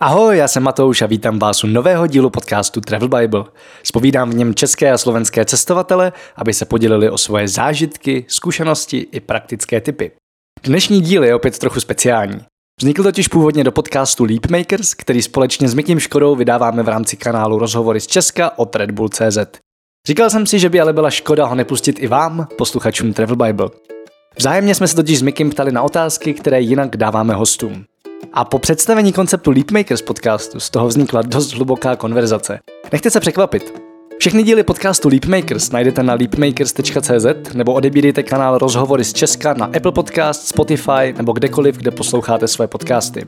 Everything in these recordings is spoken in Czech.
Ahoj, já jsem Matouš a vítám vás u nového dílu podcastu Travel Bible. Spovídám v něm české a slovenské cestovatele, aby se podělili o svoje zážitky, zkušenosti i praktické typy. Dnešní díl je opět trochu speciální. Vznikl totiž původně do podcastu Leapmakers, který společně s Mikým Škodou vydáváme v rámci kanálu Rozhovory z Česka od Red Bull CZ. Říkal jsem si, že by ale byla škoda ho nepustit i vám, posluchačům Travel Bible. Vzájemně jsme se totiž s Mikim ptali na otázky, které jinak dáváme hostům. A po představení konceptu Leapmakers podcastu z toho vznikla dost hluboká konverzace. Nechte se překvapit. Všechny díly podcastu Leapmakers najdete na leapmakers.cz nebo odebírejte kanál Rozhovory z Česka na Apple Podcast, Spotify nebo kdekoliv, kde posloucháte své podcasty.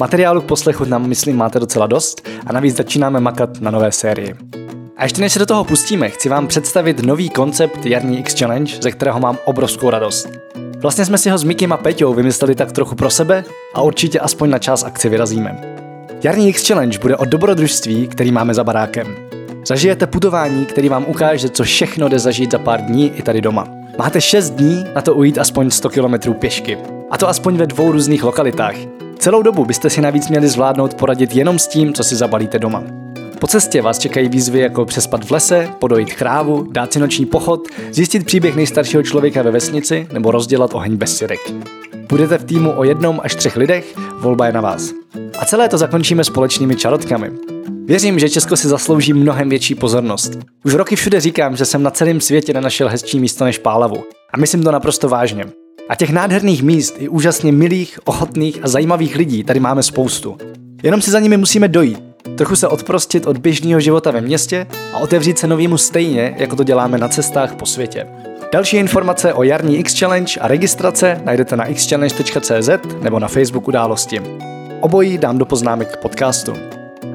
Materiálu k poslechu nám, myslím, máte docela dost a navíc začínáme makat na nové sérii. A ještě než se do toho pustíme, chci vám představit nový koncept Jarní X Challenge, ze kterého mám obrovskou radost. Vlastně jsme si ho s Mikim a Peťou vymysleli tak trochu pro sebe a určitě aspoň na čas akci vyrazíme. Jarní X Challenge bude o dobrodružství, který máme za barákem. Zažijete putování, který vám ukáže, co všechno jde zažít za pár dní i tady doma. Máte 6 dní na to ujít aspoň 100 km pěšky. A to aspoň ve dvou různých lokalitách. Celou dobu byste si navíc měli zvládnout poradit jenom s tím, co si zabalíte doma. Po cestě vás čekají výzvy jako přespat v lese, podojit krávu, dát si noční pochod, zjistit příběh nejstaršího člověka ve vesnici nebo rozdělat oheň bez syrek. Budete v týmu o jednom až třech lidech, volba je na vás. A celé to zakončíme společnými čarotkami. Věřím, že Česko si zaslouží mnohem větší pozornost. Už roky všude říkám, že jsem na celém světě nenašel hezčí místo než Pálavu. A myslím to naprosto vážně. A těch nádherných míst i úžasně milých, ochotných a zajímavých lidí tady máme spoustu. Jenom si za nimi musíme dojít trochu se odprostit od běžného života ve městě a otevřít se novýmu stejně, jako to děláme na cestách po světě. Další informace o jarní X-Challenge a registrace najdete na xchallenge.cz nebo na Facebook události. Obojí dám do poznámek k podcastu.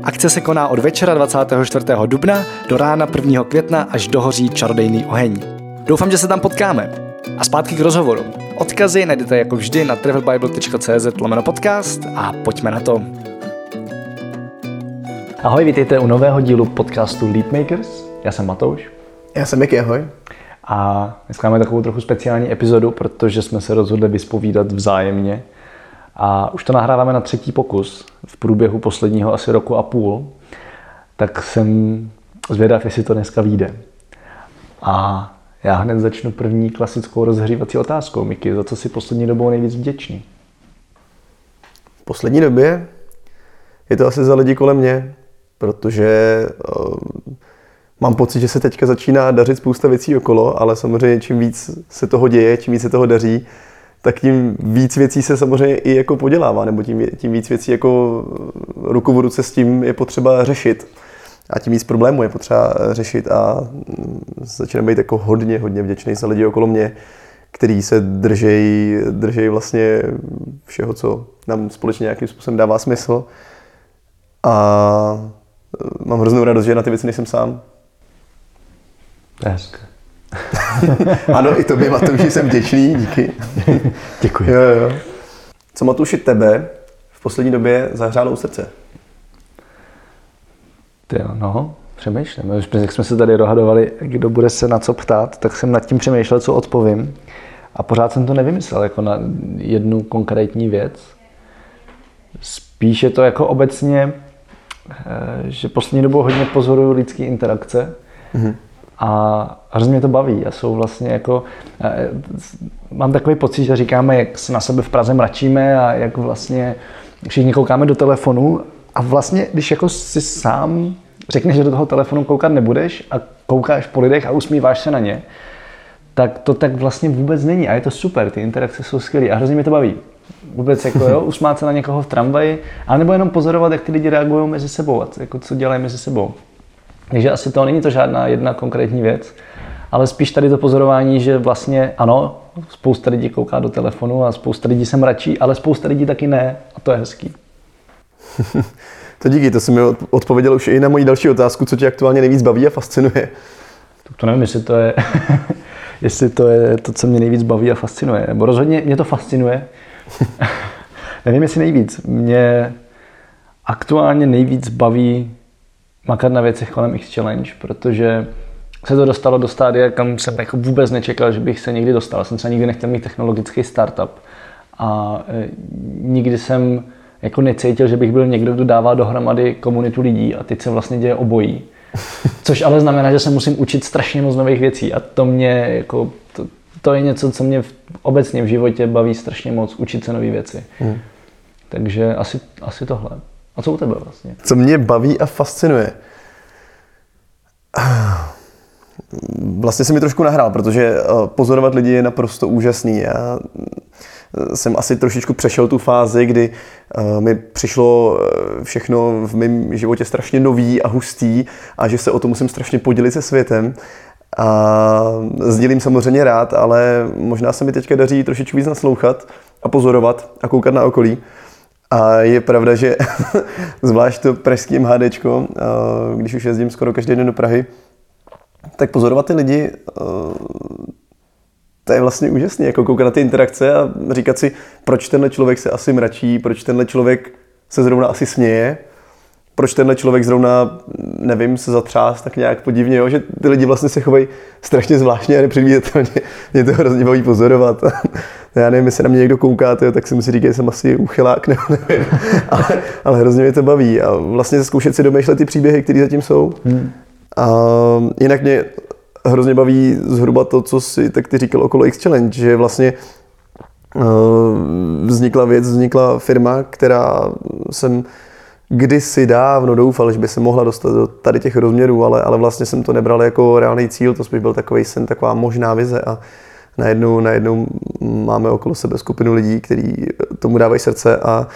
Akce se koná od večera 24. dubna do rána 1. května až dohoří čarodejný oheň. Doufám, že se tam potkáme. A zpátky k rozhovoru. Odkazy najdete jako vždy na travelbible.cz podcast a pojďme na to. Ahoj, vítejte u nového dílu podcastu Leapmakers. Já jsem Matouš. Já jsem Miky, ahoj. A dneska máme takovou trochu speciální epizodu, protože jsme se rozhodli vyspovídat vzájemně. A už to nahráváme na třetí pokus v průběhu posledního asi roku a půl. Tak jsem zvědav, jestli to dneska vyjde. A já hned začnu první klasickou rozhřívací otázkou. Miky, za co si poslední dobou nejvíc vděčný? V poslední době je to asi za lidi kolem mě, protože uh, mám pocit, že se teďka začíná dařit spousta věcí okolo, ale samozřejmě čím víc se toho děje, čím víc se toho daří, tak tím víc věcí se samozřejmě i jako podělává, nebo tím, tím víc věcí jako ruku v ruce s tím je potřeba řešit. A tím víc problémů je potřeba řešit a mm, začínám být jako hodně, hodně vděčný za lidi okolo mě, který se držejí, držejí vlastně všeho, co nám společně nějakým způsobem dává smysl. A mám hroznou radost, že na ty věci nejsem sám. Hezké. ano, i tobě, Matouši, jsem vděčný, díky. Děkuji. Jo, jo. Co Matouši tebe v poslední době zahřálo u srdce? Ty no, přemýšlím. Už jak jsme se tady dohadovali, kdo bude se na co ptát, tak jsem nad tím přemýšlel, co odpovím. A pořád jsem to nevymyslel jako na jednu konkrétní věc. Spíš je to jako obecně že poslední dobou hodně pozoruju lidské interakce mm-hmm. a hrozně mě to baví a jsou vlastně jako, eh, mám takový pocit, že říkáme, jak se na sebe v Praze mračíme a jak vlastně všichni koukáme do telefonu a vlastně, když jako si sám řekneš, že do toho telefonu koukat nebudeš a koukáš po lidech a usmíváš se na ně, tak to tak vlastně vůbec není a je to super, ty interakce jsou skvělé a hrozně mě to baví. Vůbec jako jo, usmát se na někoho v tramvaji, nebo jenom pozorovat, jak ty lidi reagují mezi sebou, a jako co dělají mezi sebou. Takže asi to není to žádná jedna konkrétní věc, ale spíš tady to pozorování, že vlastně ano, spousta lidí kouká do telefonu a spousta lidí se mračí, ale spousta lidí taky ne a to je hezký. to díky, to jsi mi odpověděl už i na moji další otázku, co tě aktuálně nejvíc baví a fascinuje. To, to nevím, jestli to je, jestli to je to, co mě nejvíc baví a fascinuje. Nebo rozhodně mě to fascinuje, Nevím, jestli nejvíc. Mě aktuálně nejvíc baví makat na věcech kolem X Challenge, protože se to dostalo do stádia, kam jsem jako vůbec nečekal, že bych se někdy dostal. Jsem se nikdy nechtěl mít technologický startup. A e, nikdy jsem jako necítil, že bych byl někdo, kdo dává dohromady komunitu lidí a teď se vlastně děje obojí. Což ale znamená, že se musím učit strašně moc nových věcí a to mě jako, to, je něco, co mě v, obecně v životě baví strašně moc, učit se nové věci. Hmm. Takže asi, asi tohle. A co u tebe vlastně? Co mě baví a fascinuje? Vlastně se mi trošku nahrál, protože eh, pozorovat lidi je naprosto úžasný. Já eh, jsem asi trošičku přešel tu fázi, kdy eh, mi přišlo všechno v mém životě strašně nový a hustý a že se o to musím strašně podělit se světem. A sdílím samozřejmě rád, ale možná se mi teďka daří trošičku víc naslouchat a pozorovat a koukat na okolí. A je pravda, že zvlášť to pražský MHD, když už jezdím skoro každý den do Prahy, tak pozorovat ty lidi, to je vlastně úžasné, jako koukat na ty interakce a říkat si, proč tenhle člověk se asi mračí, proč tenhle člověk se zrovna asi směje, proč tenhle člověk zrovna, nevím, se zatřás tak nějak podivně, jo? že ty lidi vlastně se chovají strašně zvláštně a nepředvídatelně. Mě to hrozně baví pozorovat. Já nevím, jestli na mě někdo kouká, tyjo, tak si musí říkat, že jsem asi uchylák, nebo nevím. ale, ale hrozně mě to baví. A vlastně zkoušet si domýšlet ty příběhy, které zatím jsou. Hmm. A jinak mě hrozně baví zhruba to, co si tak ty říkal okolo X-Challenge, že vlastně uh, vznikla věc, vznikla firma, která jsem kdysi dávno doufal, že by se mohla dostat do tady těch rozměrů, ale, ale vlastně jsem to nebral jako reálný cíl, to spíš byl takový sen, taková možná vize a najednou, najednou máme okolo sebe skupinu lidí, kteří tomu dávají srdce a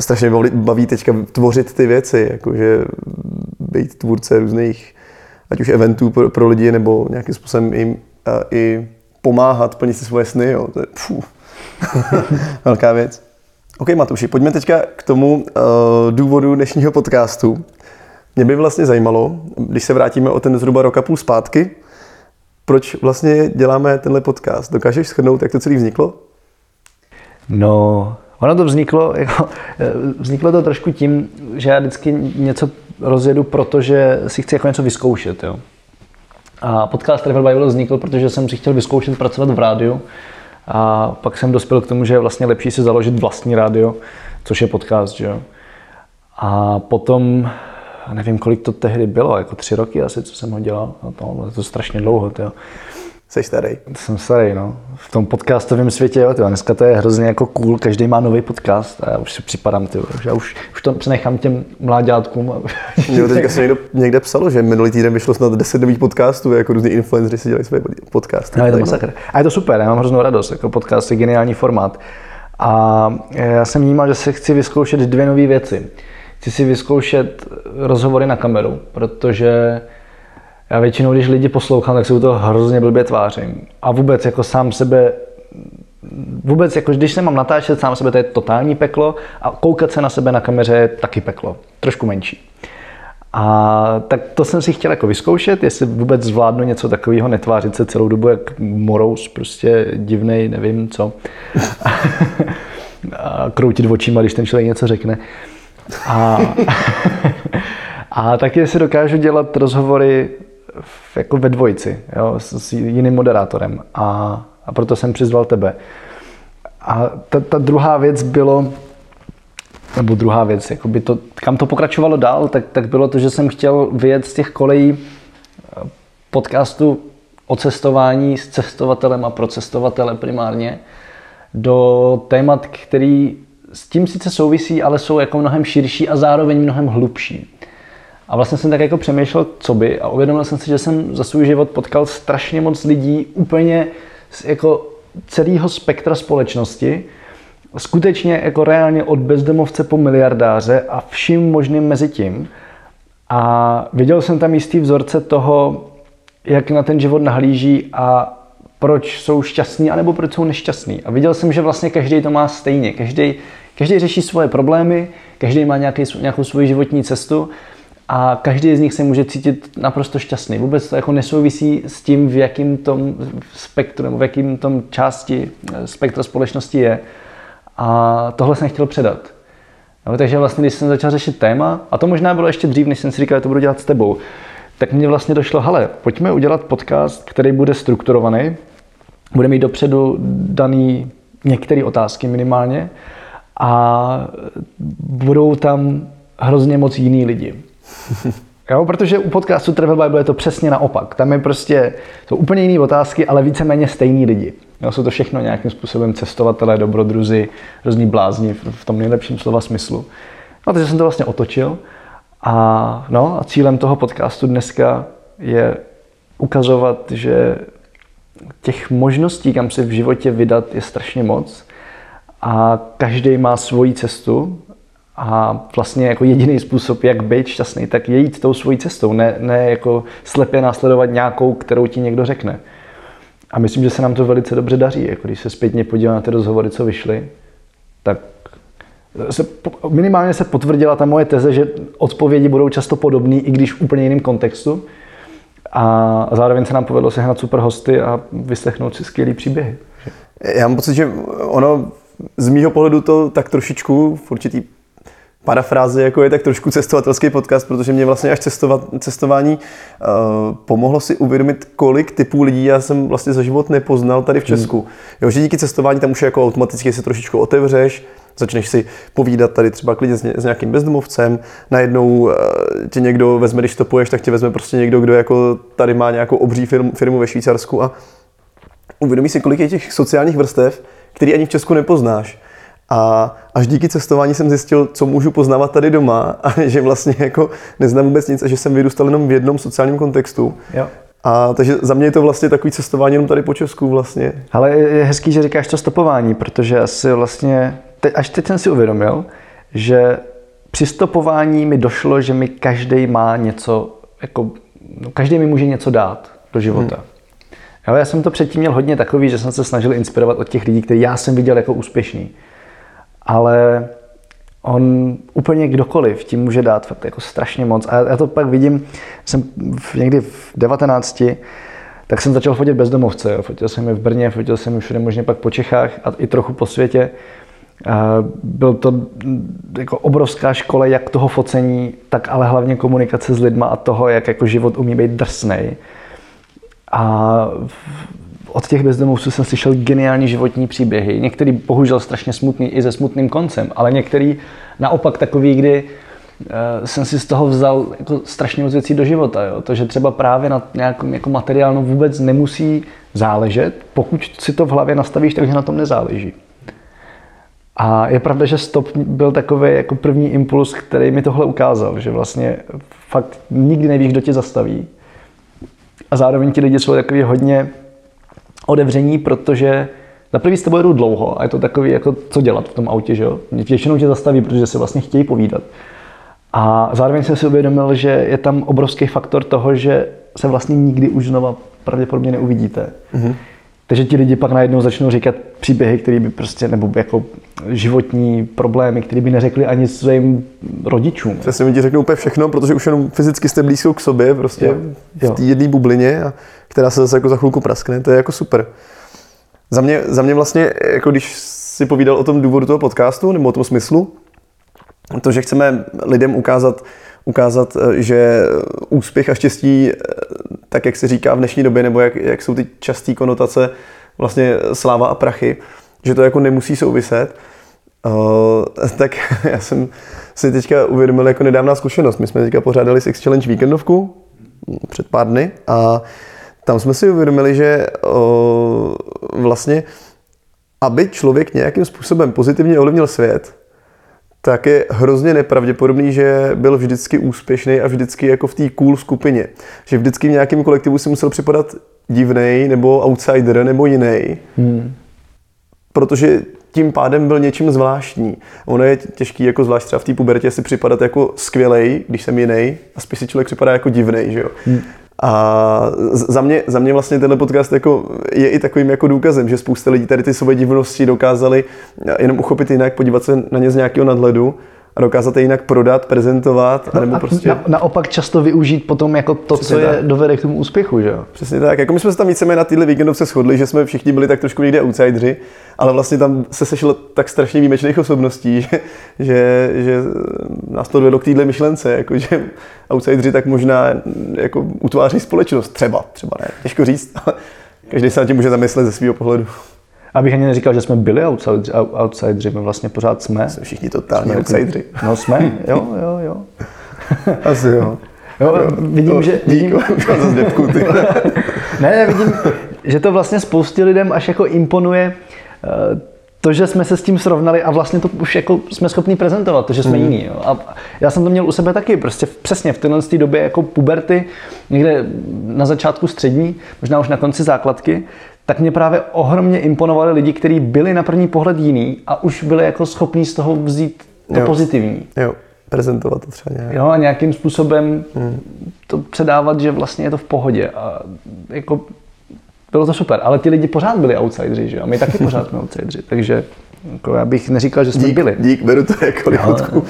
strašně baví teďka tvořit ty věci, jakože být tvůrce různých, ať už eventů pro, pro lidi, nebo nějakým způsobem jim i pomáhat plnit si svoje sny, jo. to je pfu, velká věc. OK, Matuši, pojďme teďka k tomu uh, důvodu dnešního podcastu. Mě by vlastně zajímalo, když se vrátíme o ten zhruba rok a půl zpátky, proč vlastně děláme tenhle podcast? Dokážeš shrnout, jak to celé vzniklo? No, ono to vzniklo, jako, eh, vzniklo to trošku tím, že já vždycky něco rozjedu, protože si chci jako něco vyzkoušet. Jo. A podcast Travel Bible vznikl, protože jsem si chtěl vyzkoušet pracovat v rádiu a pak jsem dospěl k tomu, že je vlastně lepší si založit vlastní rádio, což je podcast, že jo. A potom, nevím, kolik to tehdy bylo, jako tři roky asi, co jsem ho dělal. No to, to strašně dlouho, jo. Jsi starý. Jsem starý, no. V tom podcastovém světě, jo, tyjo. dneska to je hrozně jako cool, každý má nový podcast a já už si připadám, tyjo, že já už, už to přenechám těm mláďátkům. Jo, teďka se někdo, někde psalo, že minulý týden vyšlo snad 10 nových podcastů, jako různí influenceři si dělají své podcasty. No, je to masakr. A je to super, já mám hroznou radost, jako podcast je geniální formát. A já jsem vnímal, že se chci vyzkoušet dvě nové věci. Chci si vyzkoušet rozhovory na kameru, protože já většinou, když lidi poslouchám, tak se u toho hrozně blbě tvářím. A vůbec jako sám sebe vůbec, jako když se mám natáčet sám sebe, to je totální peklo a koukat se na sebe na kameře je taky peklo, trošku menší. A tak to jsem si chtěl jako vyzkoušet, jestli vůbec zvládnu něco takového, netvářit se celou dobu jak morous, prostě divnej, nevím co. a kroutit očima, když ten člověk něco řekne. A, a taky jestli dokážu dělat rozhovory jako ve dvojici, jo, s, s jiným moderátorem. A, a proto jsem přizval tebe. A ta, ta druhá věc bylo, nebo druhá věc, jakoby to, kam to pokračovalo dál, tak, tak bylo to, že jsem chtěl vyjet z těch kolejí eh, podcastu o cestování s cestovatelem a pro cestovatele primárně do témat, který s tím sice souvisí, ale jsou jako mnohem širší a zároveň mnohem hlubší. A vlastně jsem tak jako přemýšlel, co by a uvědomil jsem si, že jsem za svůj život potkal strašně moc lidí úplně z jako celého spektra společnosti, skutečně jako reálně od bezdomovce po miliardáře a vším možným mezi tím. A viděl jsem tam jistý vzorce toho, jak na ten život nahlíží a proč jsou šťastní, anebo proč jsou nešťastní. A viděl jsem, že vlastně každý to má stejně. Každý, každý řeší svoje problémy, každý má nějaký, nějakou svoji životní cestu a každý z nich se může cítit naprosto šťastný. Vůbec to jako nesouvisí s tím, v jakém tom spektru nebo v jakém tom části eh, spektra společnosti je. A tohle jsem chtěl předat. No, takže vlastně, když jsem začal řešit téma, a to možná bylo ještě dřív, než jsem si říkal, že to budu dělat s tebou, tak mně vlastně došlo, hele, pojďme udělat podcast, který bude strukturovaný, bude mít dopředu daný některé otázky minimálně a budou tam hrozně moc jiný lidi. Jo, protože u podcastu Travel Bible je to přesně naopak. Tam je prostě, jsou úplně jiné otázky, ale víceméně stejní lidi. Jo, jsou to všechno nějakým způsobem cestovatelé, dobrodruzi, různí blázni v tom nejlepším slova smyslu. No, takže jsem to vlastně otočil. A, no, a cílem toho podcastu dneska je ukazovat, že těch možností, kam se v životě vydat, je strašně moc. A každý má svoji cestu a vlastně jako jediný způsob, jak být šťastný, tak je jít tou svojí cestou, ne, ne jako slepě následovat nějakou, kterou ti někdo řekne. A myslím, že se nám to velice dobře daří. Jako když se zpětně podívám na ty rozhovory, co vyšly, tak se, minimálně se potvrdila ta moje teze, že odpovědi budou často podobné, i když v úplně jiném kontextu. A zároveň se nám povedlo sehnat super hosty a vyslechnout si skvělý příběhy. Já mám pocit, že ono z mýho pohledu to tak trošičku v určitý parafráze jako je tak trošku cestovatelský podcast, protože mě vlastně až cestovat, cestování uh, pomohlo si uvědomit, kolik typů lidí já jsem vlastně za život nepoznal tady v Česku. Hmm. Jo, že díky cestování tam už jako automaticky se trošičku otevřeš, začneš si povídat tady třeba klidně s, nějakým bezdomovcem, najednou uh, tě někdo vezme, když to poješ, tak tě vezme prostě někdo, kdo jako tady má nějakou obří firmu, firmu ve Švýcarsku a uvědomí si, kolik je těch sociálních vrstev, který ani v Česku nepoznáš. A až díky cestování jsem zjistil, co můžu poznávat tady doma a že vlastně jako neznám vůbec nic a že jsem vyrůstal jenom v jednom sociálním kontextu. Jo. A takže za mě je to vlastně takový cestování jenom tady po Česku vlastně. Ale je hezký, že říkáš to stopování, protože asi vlastně, te, až teď jsem si uvědomil, že při stopování mi došlo, že mi každý má něco, jako, no, každý mi může něco dát do života. Hmm. Jo, já jsem to předtím měl hodně takový, že jsem se snažil inspirovat od těch lidí, který já jsem viděl jako úspěšný ale on úplně kdokoliv tím může dát fakt jako strašně moc. A já to pak vidím, jsem někdy v 19, tak jsem začal fotit bezdomovce. Jo. Fotil jsem je v Brně, fotil jsem je všude možně pak po Čechách a i trochu po světě. Byl to jako obrovská škola jak toho focení, tak ale hlavně komunikace s lidma a toho, jak jako život umí být drsnej. A od těch bezdomovců jsem slyšel geniální životní příběhy. Některý bohužel strašně smutný i se smutným koncem, ale některý naopak takový, kdy uh, jsem si z toho vzal jako strašně moc věcí do života. Jo? To, že třeba právě na nějakém jako materiálnu vůbec nemusí záležet, pokud si to v hlavě nastavíš, takže na tom nezáleží. A je pravda, že stop byl takový jako první impuls, který mi tohle ukázal, že vlastně fakt nikdy nevíš, kdo tě zastaví. A zároveň ti lidi jsou takový hodně otevření, protože za prvý s tebou jedu dlouho a je to takový, jako co dělat v tom autě, že jo? Většinou tě zastaví, protože se vlastně chtějí povídat. A zároveň jsem si uvědomil, že je tam obrovský faktor toho, že se vlastně nikdy už znova pravděpodobně neuvidíte. Mm-hmm. Takže ti lidi pak najednou začnou říkat příběhy, které by prostě, nebo jako životní problémy, které by neřekli ani svým rodičům. Přesně ti řeknou úplně všechno, protože už jenom fyzicky jste blízko k sobě, prostě jo. v té jedné bublině, a která se zase jako za chvilku praskne, to je jako super. Za mě, za mě vlastně, jako když si povídal o tom důvodu toho podcastu, nebo o tom smyslu, to, že chceme lidem ukázat, ukázat, že úspěch a štěstí, tak jak se říká v dnešní době, nebo jak, jak jsou ty časté konotace, vlastně sláva a prachy, že to jako nemusí souviset, uh, tak já jsem si teďka uvědomil jako nedávná zkušenost. My jsme teďka pořádali Six Challenge víkendovku před pár dny a tam jsme si uvědomili, že uh, vlastně, aby člověk nějakým způsobem pozitivně ovlivnil svět, tak je hrozně nepravděpodobný, že byl vždycky úspěšný a vždycky jako v té cool skupině. Že vždycky v nějakém kolektivu si musel připadat divnej nebo outsider nebo jiný. Hmm. Protože tím pádem byl něčím zvláštní. Ono je těžký, jako zvlášť třeba v té pubertě, si připadat jako skvělej, když jsem jiný, a spíš si člověk připadá jako divnej, že jo. Hmm. A za mě, za mě vlastně tenhle podcast jako je i takovým jako důkazem, že spousta lidí tady ty svoje divnosti dokázali jenom uchopit jinak, podívat se na ně z nějakého nadhledu a dokázat je jinak prodat, prezentovat, no nebo prostě... Na, naopak často využít potom jako to, Přesně co tak. je dovede k tomu úspěchu, že jo? Přesně tak. Jako my jsme se tam víceméně na týhle víkendovce shodli, že jsme všichni byli tak trošku někde outsidři, ale vlastně tam se sešlo tak strašně výjimečných osobností, že, že, že nás to vedlo k téhle myšlence, jako že outsidři tak možná jako utváří společnost. Třeba, třeba ne. Těžko říct, ale každý se na tím může zamyslet ze svého pohledu. Abych ani neříkal, že jsme byli outsideri, outsideri my vlastně pořád jsme. Jsme všichni totální jsme outsideri. No jsme, jo, jo, jo. Asi jo. Jo, vidím, že... Vidím, ne, ne, vidím, že to vlastně spoustě lidem až jako imponuje eh, to, že jsme se s tím srovnali a vlastně to už jako jsme schopni prezentovat, to, že jsme mm. jiní. Jo. A já jsem to měl u sebe taky, prostě přesně v téhle době jako puberty, někde na začátku střední, možná už na konci základky, tak mě právě ohromně imponovali lidi, kteří byli na první pohled jiný a už byli jako schopní z toho vzít to jo. pozitivní. Jo, prezentovat to třeba nějak. Jo, a nějakým způsobem hmm. to předávat, že vlastně je to v pohodě. A jako bylo to super, ale ty lidi pořád byli outsideri, že jo? A my taky pořád jsme outsideri, takže jako já bych neříkal, že jsme dík, byli. Dík, beru to jako lichotku.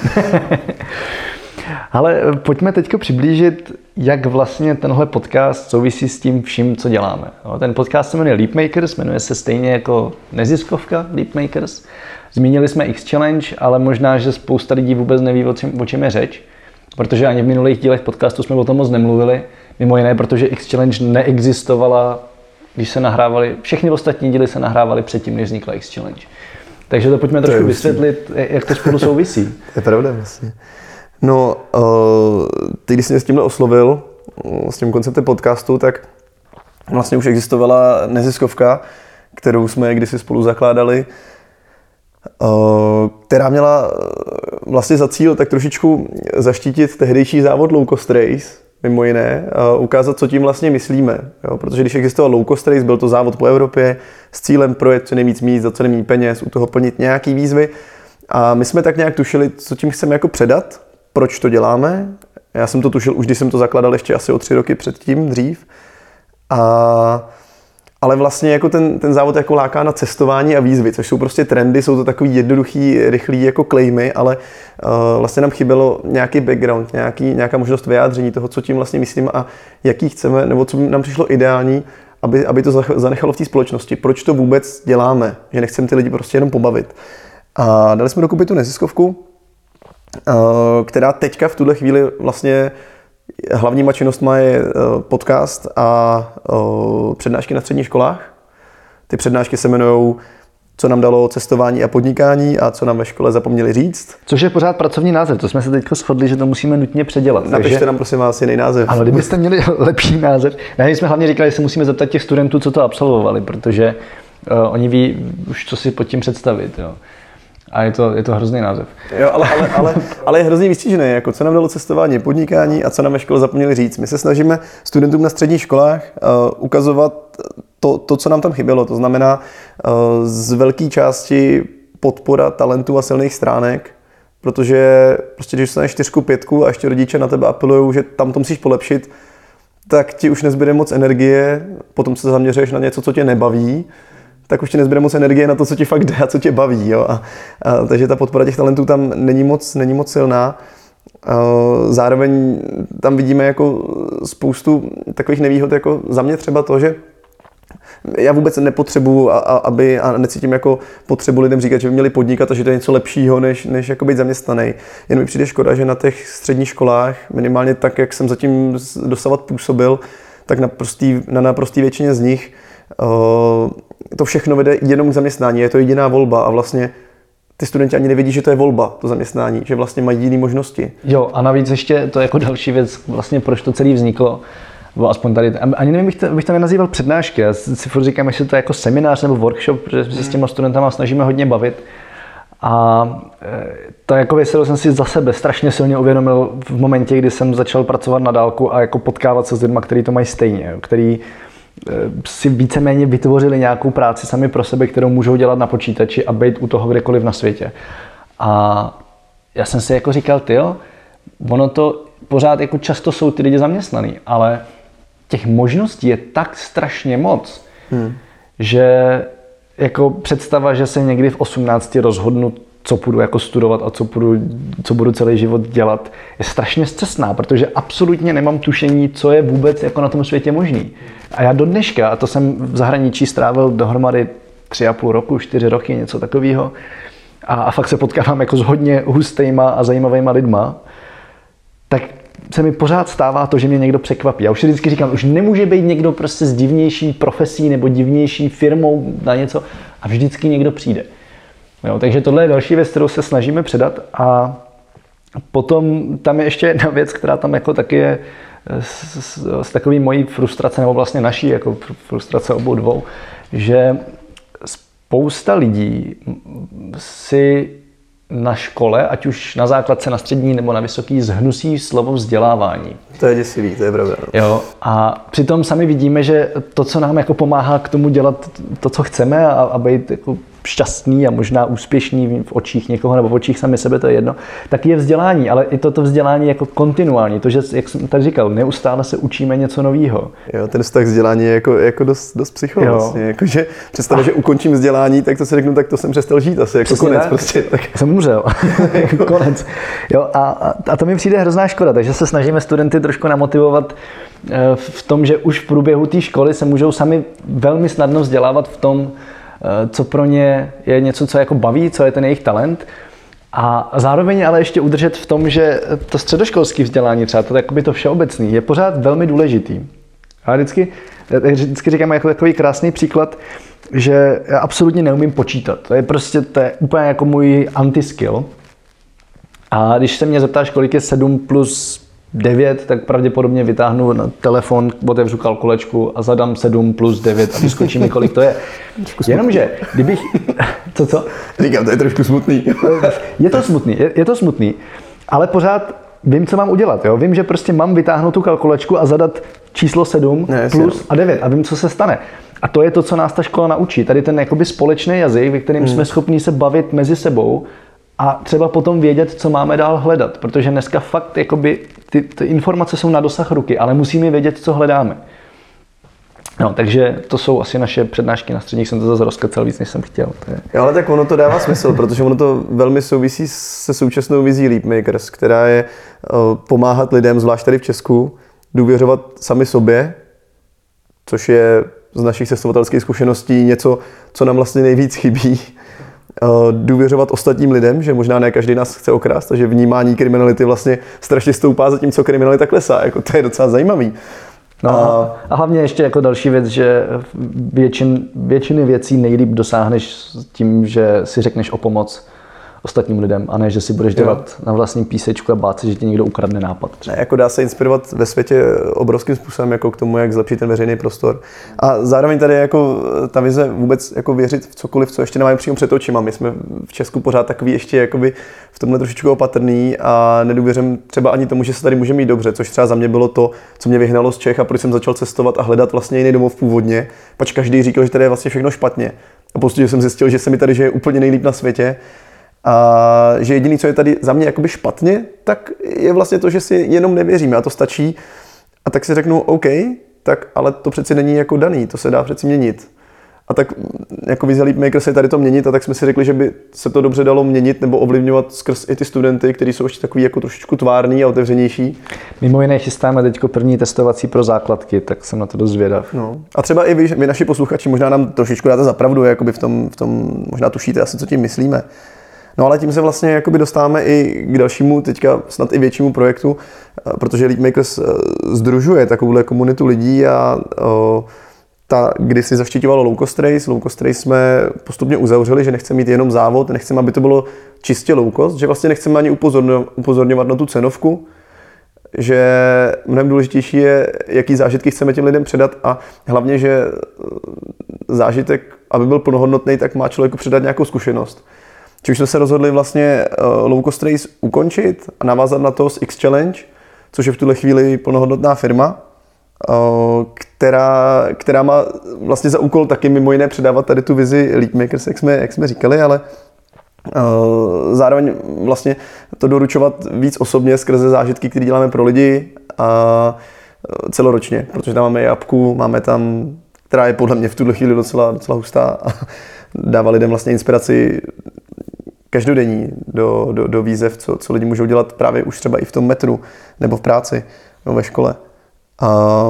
Ale pojďme teď přiblížit, jak vlastně tenhle podcast souvisí s tím vším, co děláme. Ten podcast se jmenuje Leapmakers, jmenuje se stejně jako neziskovka Leapmakers. Zmínili jsme X Challenge, ale možná, že spousta lidí vůbec neví, o čem, o čem je řeč, protože ani v minulých dílech podcastu jsme o tom moc nemluvili. Mimo jiné, protože X Challenge neexistovala, když se nahrávali, všechny ostatní díly se nahrávaly předtím, než vznikla X Challenge. Takže to pojďme to trošku vysvětlit, jak to spolu souvisí. to je pravda vlastně. No, uh, ty, když jsi mě s tímhle oslovil, uh, s tím konceptem podcastu, tak vlastně už existovala neziskovka, kterou jsme kdysi spolu zakládali, uh, která měla vlastně za cíl tak trošičku zaštítit tehdejší závod Low Cost Race, mimo jiné, ukázat, co tím vlastně myslíme. Jo? Protože když existoval low cost race, byl to závod po Evropě s cílem projet co nejvíc míst, za co nejméně peněz, u toho plnit nějaký výzvy. A my jsme tak nějak tušili, co tím chceme jako předat, proč to děláme. Já jsem to tušil už, když jsem to zakladal ještě asi o tři roky předtím, dřív. A ale vlastně jako ten, ten závod jako láká na cestování a výzvy, což jsou prostě trendy, jsou to takový jednoduchý, rychlý jako claimy, ale uh, vlastně nám chybělo nějaký background, nějaký, nějaká možnost vyjádření toho, co tím vlastně myslím a jaký chceme, nebo co nám přišlo ideální, aby, aby to zanechalo v té společnosti. Proč to vůbec děláme? Že nechceme ty lidi prostě jenom pobavit. A dali jsme dokupit tu neziskovku, která teďka v tuhle chvíli vlastně Hlavníma činnostma je eh, podcast a eh, přednášky na středních školách. Ty přednášky se jmenují co nám dalo cestování a podnikání a co nám ve škole zapomněli říct. Což je pořád pracovní název, to jsme se teď shodli, že to musíme nutně předělat. Napište takže... nám prosím vás jiný název. Ale kdybyste měli lepší název. Ne, jsme hlavně říkali, že se musíme zeptat těch studentů, co to absolvovali, protože uh, oni ví už, co si pod tím představit. Jo. A je to, je to hrozný název. Jo, ale, ale, ale, ale je hrozně vystížený, jako co nám dalo cestování, podnikání a co nám ve škole zapomněli říct. My se snažíme studentům na středních školách uh, ukazovat to, to, co nám tam chybělo. To znamená uh, z velké části podpora talentů a silných stránek, protože prostě když dostaneš čtyřku, pětku a ještě rodiče na tebe apelují, že tam to musíš polepšit, tak ti už nezbyde moc energie, potom se zaměřuješ na něco, co tě nebaví tak už ti nezbyde moc energie na to, co ti fakt jde a co tě baví. Jo? A, a, takže ta podpora těch talentů tam není moc, není moc silná. Zároveň tam vidíme jako spoustu takových nevýhod, jako za mě třeba to, že já vůbec nepotřebuju, a, a, aby, a necítím jako potřebu lidem říkat, že by měli podnikat a že to je něco lepšího, než, než jako být zaměstnaný. Jen mi přijde škoda, že na těch středních školách, minimálně tak, jak jsem zatím dosavat působil, tak na, prostý, na naprostý většině z nich to všechno vede jenom k zaměstnání, je to jediná volba a vlastně ty studenti ani nevědí, že to je volba, to zaměstnání, že vlastně mají jiné možnosti. Jo, a navíc ještě to je jako další věc, vlastně proč to celé vzniklo, nebo aspoň tady, ani nevím, bych to, bych to nenazýval přednášky, já si furt říkám, jestli to je jako seminář nebo workshop, protože se s těma studentama snažíme hodně bavit. A e, to jako věc, jsem si za sebe strašně silně uvědomil v momentě, kdy jsem začal pracovat na dálku a jako potkávat se s lidmi, kteří to mají stejně, který si víceméně vytvořili nějakou práci sami pro sebe, kterou můžou dělat na počítači a být u toho kdekoliv na světě. A já jsem si jako říkal, ty ono to pořád jako často jsou ty lidi zaměstnaný, ale těch možností je tak strašně moc, hmm. že jako představa, že se někdy v 18 rozhodnu co půjdu jako studovat a co, půjdu, co budu celý život dělat, je strašně zcestná, protože absolutně nemám tušení, co je vůbec jako na tom světě možný. A já do dneška, a to jsem v zahraničí strávil dohromady tři a půl roku, čtyři roky, něco takového, a, a fakt se potkávám jako s hodně hustýma a zajímavýma lidma, tak se mi pořád stává to, že mě někdo překvapí. Já už si vždycky říkám, už nemůže být někdo prostě s divnější profesí nebo divnější firmou na něco, A vždycky někdo přijde. Jo, takže tohle je další věc, kterou se snažíme předat a potom tam je ještě jedna věc, která tam jako taky je s, s, s takový mojí frustrace, nebo vlastně naší jako frustrace obou dvou, že spousta lidí si na škole, ať už na základce, na střední nebo na vysoký, zhnusí slovo vzdělávání. To je děsivý, to je pravda. No. Jo, a přitom sami vidíme, že to, co nám jako pomáhá k tomu dělat to, co chceme a, a být jako šťastný a možná úspěšný v očích někoho nebo v očích sami sebe, to je jedno, tak je vzdělání, ale i toto vzdělání jako kontinuální. To, že, jak jsem tady říkal, neustále se učíme něco nového. Jo, ten vztah vzdělání je jako, jako dost, dost psychologický. Vlastně. Jako, že představa, že ukončím vzdělání, tak to si řeknu, tak to jsem přestal žít asi, jako Přesně konec tak. prostě. Tak. Jsem umřel, jako konec. Jo, a, a, to mi přijde hrozná škoda, takže se snažíme studenty trošku namotivovat eh, v tom, že už v průběhu té školy se můžou sami velmi snadno vzdělávat v tom, co pro ně je něco, co jako baví, co je ten jejich talent. A zároveň ale ještě udržet v tom, že to středoškolské vzdělání, třeba to, jakoby to všeobecný, je pořád velmi důležitý. A vždycky, vždycky říkám jako takový krásný příklad, že já absolutně neumím počítat. To je prostě to je úplně jako můj antiskill. A když se mě zeptáš, kolik je 7 plus 9, tak pravděpodobně vytáhnu na telefon, otevřu kalkulačku a zadám 7 plus 9 a vyskočí mi, kolik to je. Jenomže, kdybych... Co, co? Říkám, to je trošku smutný. je to smutný, je, je to smutný, ale pořád vím, co mám udělat. Jo? Vím, že prostě mám vytáhnout tu kalkulačku a zadat číslo 7 ne, plus a 9 a vím, co se stane. A to je to, co nás ta škola naučí. Tady ten jakoby společný jazyk, ve kterým hmm. jsme schopni se bavit mezi sebou a třeba potom vědět, co máme dál hledat, protože dneska fakt jakoby, ty, ty informace jsou na dosah ruky, ale musíme vědět, co hledáme. No, takže to jsou asi naše přednášky na středních, jsem to zase rozkecel víc, než jsem chtěl. To je... Jo, ale tak ono to dává smysl, protože ono to velmi souvisí se současnou vizí Leapmakers, která je uh, pomáhat lidem, zvlášť tady v Česku, důvěřovat sami sobě, což je z našich cestovatelských zkušeností něco, co nám vlastně nejvíc chybí Eh, důvěřovat ostatním lidem, že možná ne každý nás chce okrást, takže vnímání kriminality vlastně strašně stoupá, zatímco kriminalita klesá. Jako to je docela zajímavý. No a, a hlavně ještě jako další věc, že většin, většiny věcí nejlíp dosáhneš tím, že si řekneš o pomoc ostatním lidem, a ne, že si budeš dělat jo. na vlastní písečku a bát se, že ti někdo ukradne nápad. Ne, jako dá se inspirovat ve světě obrovským způsobem jako k tomu, jak zlepšit ten veřejný prostor. A zároveň tady jako ta vize vůbec jako věřit v cokoliv, co ještě nemáme přímo před očima. My jsme v Česku pořád takový ještě jakoby v tomhle trošičku opatrný a nedůvěřím třeba ani tomu, že se tady může mít dobře, což třeba za mě bylo to, co mě vyhnalo z Čech a proč jsem začal cestovat a hledat vlastně jiný domov původně, pač každý říkal, že tady je vlastně všechno špatně. A postupně jsem zjistil, že se mi tady žije úplně nejlíp na světě a že jediný, co je tady za mě jakoby špatně, tak je vlastně to, že si jenom nevěříme a to stačí. A tak si řeknu, OK, tak ale to přeci není jako daný, to se dá přeci měnit. A tak jako Visa Maker se tady to měnit a tak jsme si řekli, že by se to dobře dalo měnit nebo ovlivňovat skrz i ty studenty, kteří jsou ještě takový jako trošičku tvárný a otevřenější. Mimo jiné chystáme teď první testovací pro základky, tak jsem na to dost zvědav. No. A třeba i vy, vy naši posluchači, možná nám trošičku dáte zapravdu, jakoby v tom, v tom možná tušíte asi, co tím myslíme. No ale tím se vlastně jakoby dostáváme i k dalšímu, teďka snad i většímu projektu, eh, protože Leadmakers eh, združuje takovouhle komunitu lidí a o, ta, když si zaštiťovalo low cost race, low cost race jsme postupně uzavřeli, že nechceme mít jenom závod, nechceme, aby to bylo čistě low cost, že vlastně nechceme ani upozorňovat na tu cenovku, že mnohem důležitější je, jaký zážitky chceme těm lidem předat a hlavně, že eh, zážitek, aby byl plnohodnotný, tak má člověku předat nějakou zkušenost. Čímž jsme se rozhodli vlastně uh, low cost race ukončit a navázat na to s X Challenge, což je v tuhle chvíli plnohodnotná firma, uh, která, která má vlastně za úkol taky mimo jiné předávat tady tu vizi Leapmakers, jak jsme, jak jsme říkali, ale uh, zároveň vlastně to doručovat víc osobně skrze zážitky, které děláme pro lidi a celoročně, protože tam máme i apku, máme tam, která je podle mě v tuhle chvíli docela, docela hustá a dává lidem vlastně inspiraci každodenní do, do, do výzev, co, co lidi můžou dělat právě už třeba i v tom metru nebo v práci nebo ve škole. A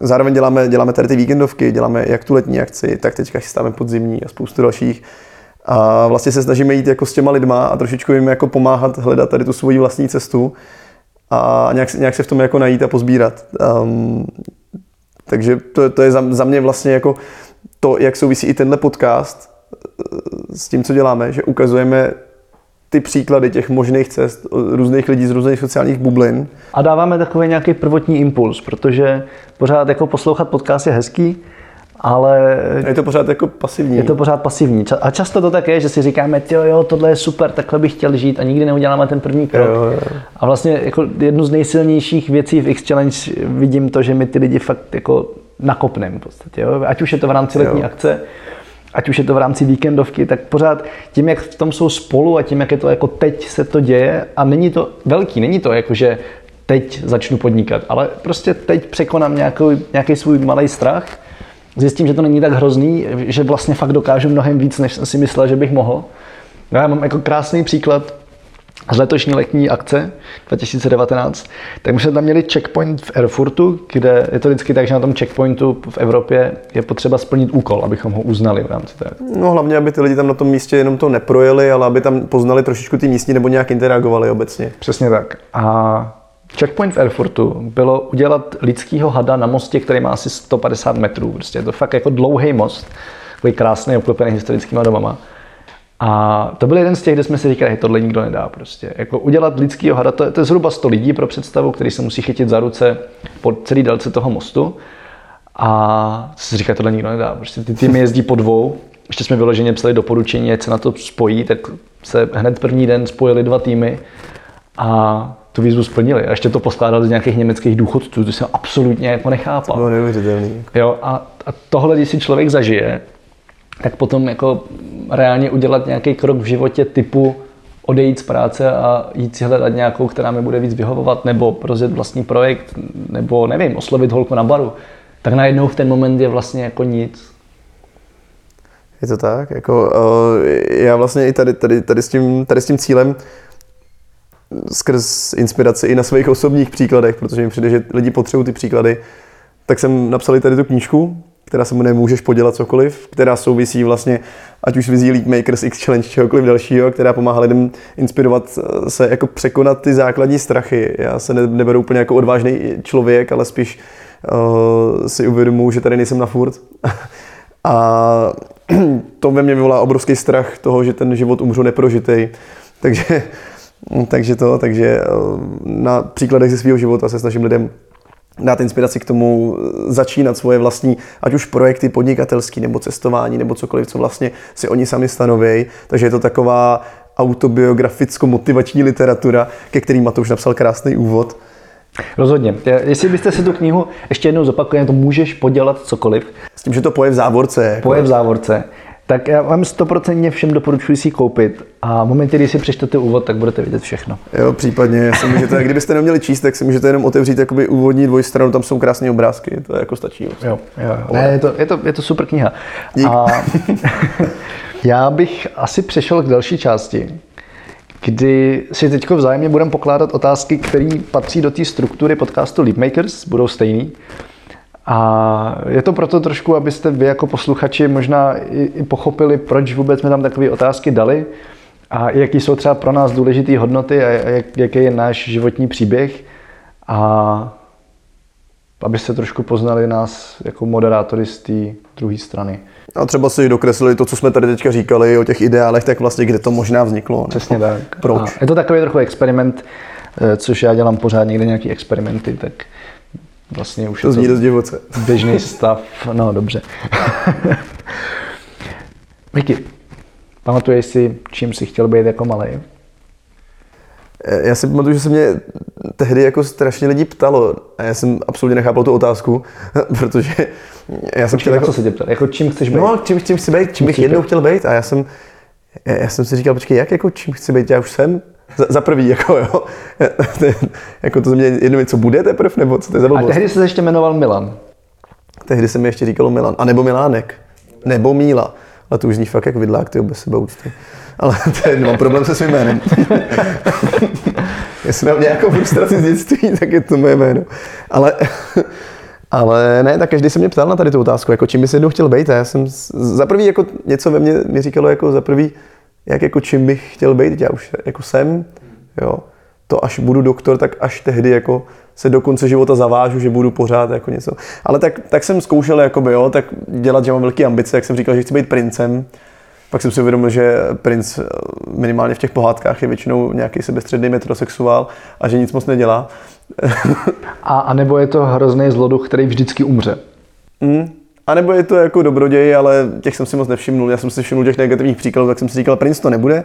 zároveň děláme, děláme tady ty víkendovky, děláme jak tu letní akci, tak teďka chystáme podzimní a spoustu dalších. A vlastně se snažíme jít jako s těma lidma a trošičku jim jako pomáhat hledat tady tu svoji vlastní cestu a nějak, nějak se v tom jako najít a pozbírat. Um, takže to, to je za, za mě vlastně jako to, jak souvisí i tenhle podcast, s tím, co děláme, že ukazujeme ty příklady těch možných cest různých lidí z různých sociálních bublin. A dáváme takový nějaký prvotní impuls, protože pořád jako poslouchat podcast je hezký, ale... Je to pořád jako pasivní. Je to pořád pasivní. A často to tak je, že si říkáme, jo, jo, tohle je super, takhle bych chtěl žít a nikdy neuděláme ten první krok. Jo, jo. A vlastně jako jednu z nejsilnějších věcí v X-Challenge vidím to, že my ty lidi fakt jako nakopneme v podstatě. Jo? Ať už je to v rámci letní jo. akce, ať už je to v rámci víkendovky, tak pořád tím, jak v tom jsou spolu a tím, jak je to jako teď se to děje a není to velký, není to jako, že teď začnu podnikat, ale prostě teď překonám nějaký, nějaký svůj malý strach, zjistím, že to není tak hrozný, že vlastně fakt dokážu mnohem víc, než jsem si myslel, že bych mohl. Já mám jako krásný příklad z letošní letní akce 2019, tak my jsme tam měli checkpoint v Erfurtu, kde je to vždycky tak, že na tom checkpointu v Evropě je potřeba splnit úkol, abychom ho uznali v rámci té. No hlavně, aby ty lidi tam na tom místě jenom to neprojeli, ale aby tam poznali trošičku ty místní nebo nějak interagovali obecně. Přesně tak. A Checkpoint v Erfurtu bylo udělat lidského hada na mostě, který má asi 150 metrů. Prostě je to fakt jako dlouhý most, takový krásný, obklopený historickými domama. A to byl jeden z těch, kde jsme si říkali, že tohle nikdo nedá prostě. Jako udělat lidský hada, to, to je zhruba 100 lidí pro představu, který se musí chytit za ruce po celý délce toho mostu. A si říká, tohle nikdo nedá. Prostě ty týmy jezdí po dvou. Ještě jsme vyloženě psali doporučení, ať se na to spojí, tak se hned první den spojili dva týmy a tu výzvu splnili. A ještě to poskládali z nějakých německých důchodců, to jsem absolutně jako nechápal. To bylo neuvěřitelný. Jo, a, a tohle, když si člověk zažije, tak potom jako reálně udělat nějaký krok v životě typu odejít z práce a jít si hledat nějakou, která mi bude víc vyhovovat, nebo rozjet vlastní projekt, nebo nevím, oslovit holku na baru, tak najednou v ten moment je vlastně jako nic. Je to tak? Jako, uh, já vlastně i tady, tady, tady, s tím, tady s tím cílem skrz inspiraci i na svých osobních příkladech, protože mi přijde, že lidi potřebují ty příklady, tak jsem napsal tady tu knížku, která se jmenuje Můžeš podělat cokoliv, která souvisí vlastně ať už vizí League Makers X Challenge, čehokoliv dalšího, která pomáhá lidem inspirovat se jako překonat ty základní strachy. Já se ne, neberu úplně jako odvážný člověk, ale spíš uh, si uvědomuji, že tady nejsem na furt. A to ve mně vyvolá obrovský strach toho, že ten život umřu neprožitej. Takže, takže to, takže uh, na příkladech ze svého života se snažím lidem dát inspiraci k tomu začínat svoje vlastní, ať už projekty podnikatelský nebo cestování nebo cokoliv, co vlastně si oni sami stanovějí. Takže je to taková autobiograficko-motivační literatura, ke kterým Matouš napsal krásný úvod. Rozhodně. Jestli byste si tu knihu ještě jednou zopakujeme, to můžeš podělat cokoliv. S tím, že to poje v závorce. Jako... Poje v závorce tak já vám stoprocentně všem doporučuji si koupit a v momentě, kdy si přečtete úvod, tak budete vidět všechno. Jo, případně, si můžete, kdybyste neměli číst, tak si můžete jenom otevřít jakoby úvodní dvojstranu, tam jsou krásné obrázky, to je jako stačí. Jo, jo, jo. Ne, je to, je, to, je to super kniha. Dík. A já bych asi přešel k další části, kdy si teď vzájemně budeme pokládat otázky, které patří do té struktury podcastu Leapmakers, budou stejný. A je to proto trošku, abyste vy jako posluchači možná i, pochopili, proč vůbec jsme tam takové otázky dali a jaký jsou třeba pro nás důležité hodnoty a jak, jaký je náš životní příběh a abyste trošku poznali nás jako moderátory z té druhé strany. A třeba si dokreslili to, co jsme tady teďka říkali o těch ideálech, tak vlastně kde to možná vzniklo. Přesně tak. Proč? A je to takový trochu experiment, eh, což já dělám pořád někde nějaký experimenty, tak vlastně už to zní dost divoce. běžný stav, no dobře. Vicky, pamatuješ si, čím jsi chtěl být jako malý? Já si pamatuju, že se mě tehdy jako strašně lidí ptalo a já jsem absolutně nechápal tu otázku, protože já jsem chtěl jako... co se tě ptal? Jako čím chceš být? No, čím, čím chci být, čím bych jednou chtěl být a já jsem, já jsem si říkal, počkej, jak jako čím chci být, já už jsem, za, za prvý, jako jo, jako to mě jedno co bude teprve, nebo co to je za blbost. A tehdy se ještě jmenoval Milan. Tehdy se mi ještě říkalo Milan, a nebo Milánek, nebo Míla. Ale to už zní fakt jak vidlák, ty bez sebe úcty. Ale to je, mám problém se svým jménem. Jestli mám nějakou frustraci z dětství, tak je to moje jméno. Ale, ale ne, tak každý se mě ptal na tady tu otázku, jako čím bys jednou chtěl být. A já jsem za prvý jako něco ve mně mi říkalo jako za prvý, jak jako čím bych chtěl být, já už jako jsem, jo. To až budu doktor, tak až tehdy jako se do konce života zavážu, že budu pořád jako něco. Ale tak, tak jsem zkoušel jakoby, jo, tak dělat, že mám velké ambice, jak jsem říkal, že chci být princem, Pak jsem si uvědomil, že princ eh, minimálně v těch pohádkách je většinou nějaký sebestředný metrosexuál a že nic moc nedělá. a, a nebo je to hrozný zloduch, který vždycky umře. Mm. A nebo je to jako dobroděj, ale těch jsem si moc nevšimnul. Já jsem si všiml těch negativních příkladů, tak jsem si říkal, princ to nebude.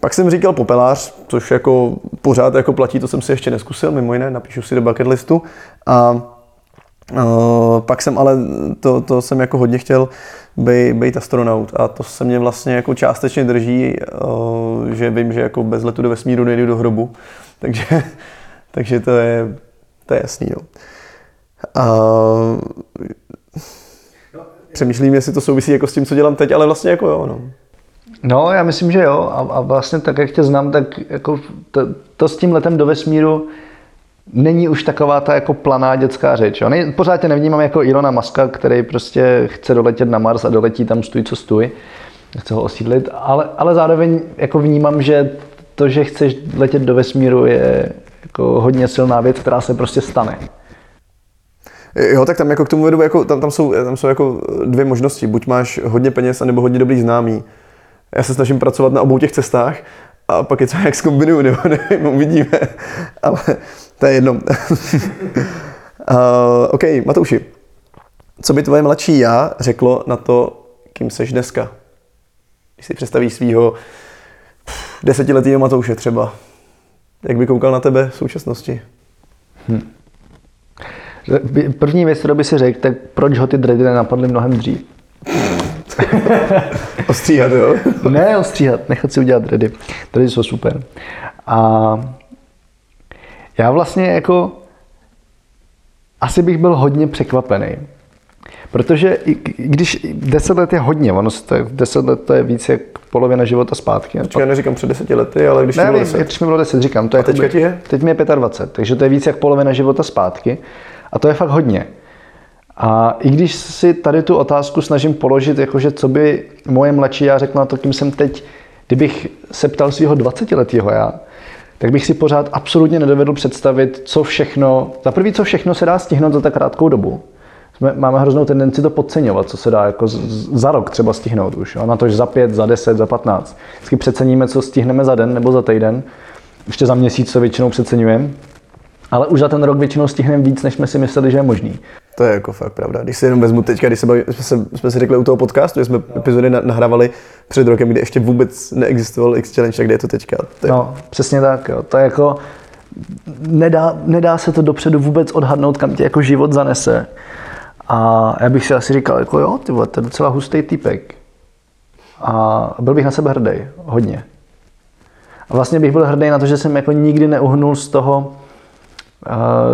Pak jsem říkal popelář, což jako pořád jako platí, to jsem si ještě neskusil, mimo jiné, napíšu si do bucket listu. A Uh, pak jsem ale, to, to jsem jako hodně chtěl být, být astronaut a to se mě vlastně jako částečně drží, uh, že vím, že jako bez letu do vesmíru nejdu do hrobu, takže, takže to je, to je jasný. No. Uh, přemýšlím, jestli to souvisí jako s tím, co dělám teď, ale vlastně jako jo. No. No, já myslím, že jo. A, a vlastně tak, jak tě znám, tak jako to, to s tím letem do vesmíru není už taková ta jako planá dětská řeč. Jo. Pořád tě nevnímám jako Ilona Maska, který prostě chce doletět na Mars a doletí tam stůj, co stůj. Chce ho osídlit, ale, ale zároveň jako vnímám, že to, že chceš letět do vesmíru, je jako hodně silná věc, která se prostě stane. Jo, tak tam jako k tomu vedu, jako, tam, tam, jsou, tam jsou jako dvě možnosti. Buď máš hodně peněz, anebo hodně dobrý známý. Já se snažím pracovat na obou těch cestách a pak je co jak zkombinuju, nebo nevím, uvidíme. Ale to je jedno. uh, OK, Matouši, co by tvoje mladší já řeklo na to, kým seš dneska? Když si představíš svého desetiletého Matouše třeba, jak by koukal na tebe v současnosti? Hm. První věc, kterou by si řekl, tak proč ho ty dready nenapadly mnohem dřív? ostříhat, jo? ne ostříhat, nechat si udělat dready. Dready jsou super. A já vlastně jako asi bych byl hodně překvapený. Protože i, když 10 let je hodně, ono to je, 10 let to je víc jak polovina života zpátky. Počkej, já neříkám před 10 lety, ale když ne, bylo 10. když mi bylo 10, říkám. To je A teďka ti je? Teď mi je 25, takže to je víc jak polovina života zpátky. A to je fakt hodně. A i když si tady tu otázku snažím položit, jakože co by moje mladší já řekl na to, kým jsem teď, kdybych se ptal svého 20-letého já, tak bych si pořád absolutně nedovedl představit, co všechno, za prvý, co všechno se dá stihnout za tak krátkou dobu. Jsme, máme hroznou tendenci to podceňovat, co se dá jako z, za rok třeba stihnout už. Jo? Na to, že za pět, za deset, za patnáct. Vždycky přeceníme, co stihneme za den nebo za týden. Ještě za měsíc to většinou přeceňujeme. Ale už za ten rok většinou stihneme víc, než jsme si mysleli, že je možný. To je jako fakt pravda. Když si jenom vezmu teďka, když se baví, jsme, se, jsme si řekli u toho podcastu, že jsme epizody nahrávali před rokem, kdy ještě vůbec neexistoval X Challenge, tak kde je to teďka? To je... No, přesně tak. Jo. To je jako, nedá, nedá se to dopředu vůbec odhadnout, kam tě jako život zanese. A já bych si asi říkal, jako jo, ty vole, to je docela hustý typek. A byl bych na sebe hrdý, hodně. A vlastně bych byl hrdý na to, že jsem jako nikdy neuhnul z toho,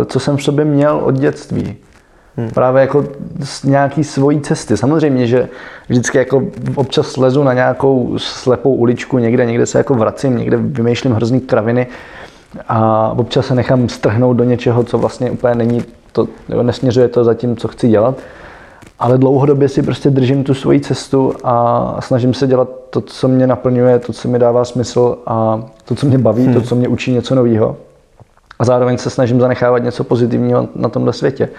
co jsem v sobě měl od dětství. Hmm. Právě jako z nějaký svojí cesty. Samozřejmě, že vždycky jako občas lezu na nějakou slepou uličku někde, někde se jako vracím, někde vymýšlím hrozný kraviny a občas se nechám strhnout do něčeho, co vlastně úplně není to, nesměřuje to za tím, co chci dělat. Ale dlouhodobě si prostě držím tu svoji cestu a snažím se dělat to, co mě naplňuje, to, co mi dává smysl a to, co mě baví, hmm. to, co mě učí něco nového. A zároveň se snažím zanechávat něco pozitivního na tomhle světě.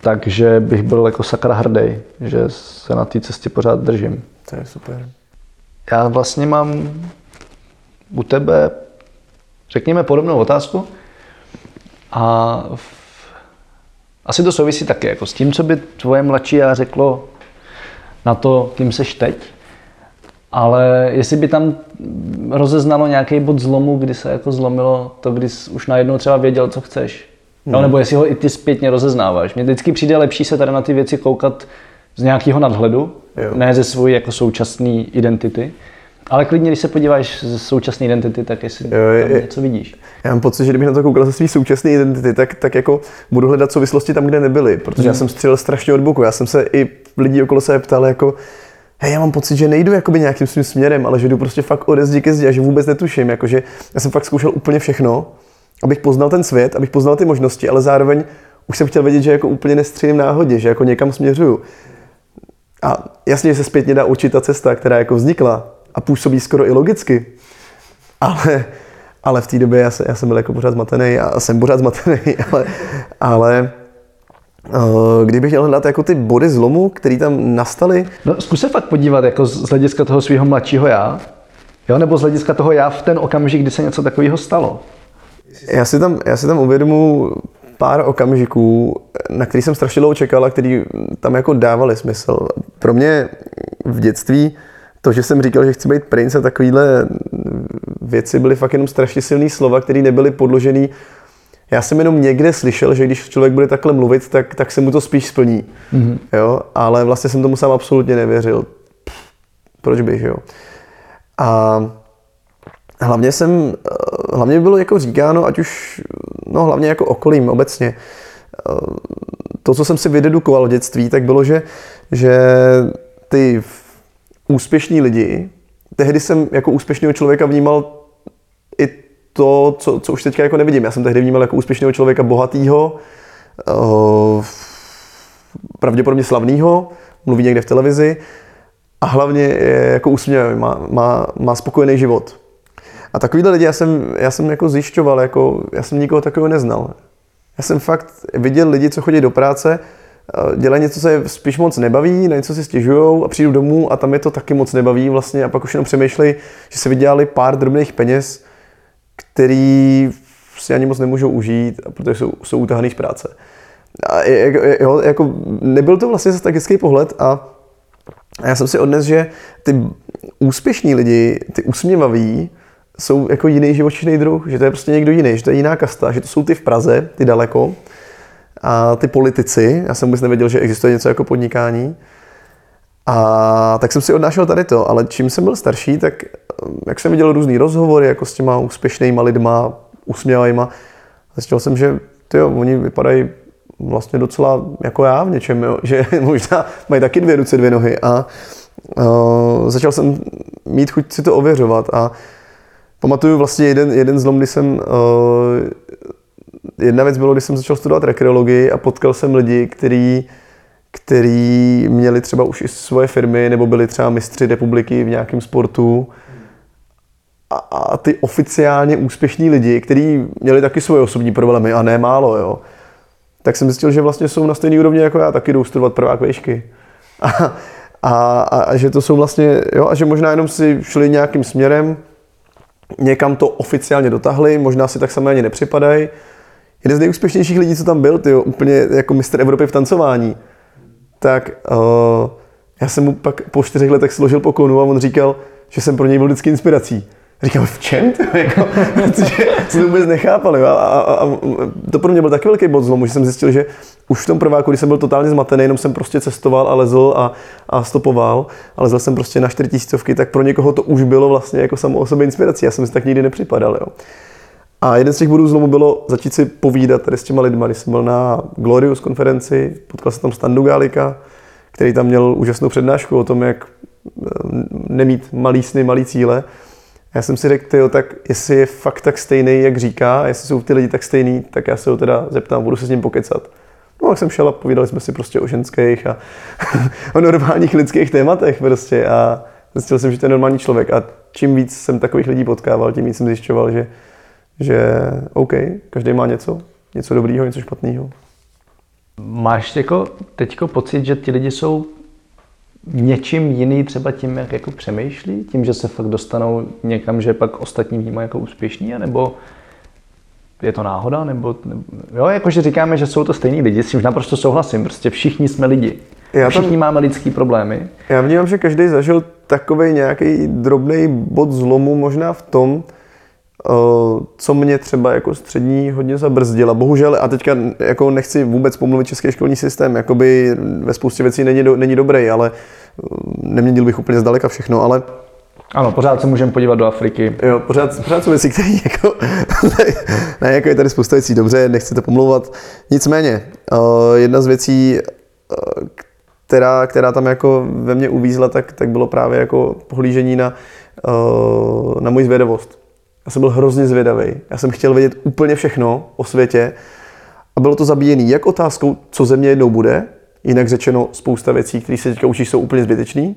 Takže bych byl jako sakra hrdý, že se na té cestě pořád držím. To je super. Já vlastně mám u tebe, řekněme, podobnou otázku. A v... asi to souvisí taky jako s tím, co by tvoje mladší já řeklo na to, kým seš teď. Ale jestli by tam rozeznalo nějaký bod zlomu, kdy se jako zlomilo to, kdy jsi už najednou třeba věděl, co chceš. No, nebo jestli ho i ty zpětně rozeznáváš. Mně vždycky přijde lepší se tady na ty věci koukat z nějakého nadhledu, jo. ne ze svojí jako současné identity. Ale klidně, když se podíváš ze současné identity, tak jestli jo, je, tam něco vidíš. Já mám pocit, že kdybych na to koukal ze své současné identity, tak, tak jako budu hledat souvislosti tam, kde nebyly, protože hmm. já jsem střelil strašně od boku. Já jsem se i lidí okolo sebe ptal, jako, hej, já mám pocit, že nejdu jakoby nějakým svým směrem, ale že jdu prostě fakt ode zdi ke zdi a že vůbec netuším. Jakože já jsem fakt zkoušel úplně všechno abych poznal ten svět, abych poznal ty možnosti, ale zároveň už jsem chtěl vědět, že jako úplně nestřílím náhodě, že jako někam směřuju. A jasně, že se zpětně dá učit ta cesta, která jako vznikla a působí skoro i logicky, ale, ale v té době já, se, já jsem byl jako pořád zmatený a jsem pořád zmatený, ale, ale kdybych měl hledat jako ty body zlomu, které tam nastaly. No, zkus se fakt podívat jako z hlediska toho svého mladšího já, jo? nebo z hlediska toho já v ten okamžik, kdy se něco takového stalo. Já si tam, já si tam uvědomu pár okamžiků, na který jsem strašně dlouho čekal a který tam jako dávali smysl. Pro mě v dětství to, že jsem říkal, že chci být princ a takovýhle věci byly fakt jenom strašně silné slova, které nebyly podložené. Já jsem jenom někde slyšel, že když člověk bude takhle mluvit, tak, tak se mu to spíš splní. Mm-hmm. Jo? Ale vlastně jsem tomu sám absolutně nevěřil. Proč bych, jo? A hlavně jsem, hlavně bylo jako říkáno, ať už, no hlavně jako okolím obecně, to, co jsem si vydedukoval v dětství, tak bylo, že, že ty úspěšní lidi, tehdy jsem jako úspěšného člověka vnímal to, co, co už teďka jako nevidím. Já jsem tehdy vnímal jako úspěšného člověka bohatýho, uh, pravděpodobně slavného, mluví někde v televizi a hlavně je jako úsměvný, má, má, má spokojený život. A takovýhle lidi já jsem, já jsem jako zjišťoval, jako, já jsem nikoho takového neznal. Já jsem fakt viděl lidi, co chodí do práce, eh, dělají něco, co je spíš moc nebaví, na něco si stěžují a přijdu domů a tam je to taky moc nebaví vlastně a pak už jenom přemýšlej, že se vydělali pár drobných peněz, který si ani moc nemůžou užít, protože jsou, jsou utahaný z práce. A jo, jako, nebyl to vlastně tak hezký pohled a já jsem si odnes, že ty úspěšní lidi, ty usměvaví, jsou jako jiný živočišný druh, že to je prostě někdo jiný, že to je jiná kasta, že to jsou ty v Praze, ty daleko, a ty politici, já jsem vůbec nevěděl, že existuje něco jako podnikání, a tak jsem si odnášel tady to, ale čím jsem byl starší, tak jak jsem viděl různý rozhovory jako s těma úspěšnýma lidma, usměvajma, zjistil jsem, že tyjo, oni vypadají vlastně docela jako já v něčem, jo? že možná mají taky dvě ruce, dvě nohy a uh, začal jsem mít chuť si to ověřovat a pamatuju vlastně jeden, jeden zlom, kdy jsem, uh, jedna věc bylo, když jsem začal studovat rekreologii a potkal jsem lidi, kteří který měli třeba už i svoje firmy nebo byli třeba mistři republiky v nějakém sportu a, a ty oficiálně úspěšní lidi, kteří měli taky svoje osobní problémy a ne málo, jo, tak jsem zjistil, že vlastně jsou na stejné úrovni jako já, taky jdou studovat prvák vejšky. A, a, a, a, že to jsou vlastně, jo, a že možná jenom si šli nějakým směrem, někam to oficiálně dotahli, možná si tak samé ani nepřipadají. Jeden z nejúspěšnějších lidí, co tam byl, ty úplně jako mistr Evropy v tancování, tak uh, já jsem mu pak po čtyřech letech složil poklonu a on říkal, že jsem pro něj byl vždycky inspirací. Říkám, v čem? jako, protože jsem to vůbec nechápal. A, a, a, to pro mě byl taky velký bod zlomu, že jsem zjistil, že už v tom prváku, když jsem byl totálně zmatený, jenom jsem prostě cestoval a lezl a, a stopoval, ale lezl jsem prostě na čtyři tisícovky, tak pro někoho to už bylo vlastně jako samo o sobě inspirací. Já jsem si tak nikdy nepřipadal. Jo? A jeden z těch bodů zlomu bylo začít si povídat tady s těma lidma. Když jsem byl na Glorious konferenci, potkal jsem tam Standu Gálika, který tam měl úžasnou přednášku o tom, jak eh, nemít malý sny, malý cíle. Já jsem si řekl, tyjo, tak jestli je fakt tak stejný, jak říká, jestli jsou ty lidi tak stejný, tak já se ho teda zeptám, budu se s ním pokecat. No, tak jsem šel a povídali jsme si prostě o ženských a o normálních lidských tématech prostě a zjistil jsem, že to je normální člověk a čím víc jsem takových lidí potkával, tím víc jsem zjišťoval, že, že OK, každý má něco, něco dobrýho, něco špatného. Máš jako teďko pocit, že ti lidi jsou něčím jiný třeba tím, jak jako přemýšlí? Tím, že se fakt dostanou někam, že pak ostatní vnímají jako úspěšní? Nebo je to náhoda? Nebo, nebo jo, jakože říkáme, že jsou to stejní lidi, s tím naprosto souhlasím. Prostě všichni jsme lidi. Já všichni tam, máme lidský problémy. Já vnímám, že každý zažil takový nějaký drobný bod zlomu možná v tom, co mě třeba jako střední hodně zabrzdila. Bohužel, a teďka jako nechci vůbec pomluvit český školní systém, jakoby ve spoustě věcí není, do, není dobrý, ale neměnil bych úplně zdaleka všechno, ale ano, pořád se můžeme podívat do Afriky. Jo, pořád, pořád jsou věci, které jako, ne, jako je tady spousta věcí dobře, nechci to pomlouvat. Nicméně, jedna z věcí, která, která tam jako ve mně uvízla, tak, tak bylo právě jako pohlížení na, na moji zvědavost. Já jsem byl hrozně zvědavý. Já jsem chtěl vědět úplně všechno o světě a bylo to zabíjené jak otázkou, co země jednou bude, jinak řečeno spousta věcí, které se teďka učíš, jsou úplně zbytečný,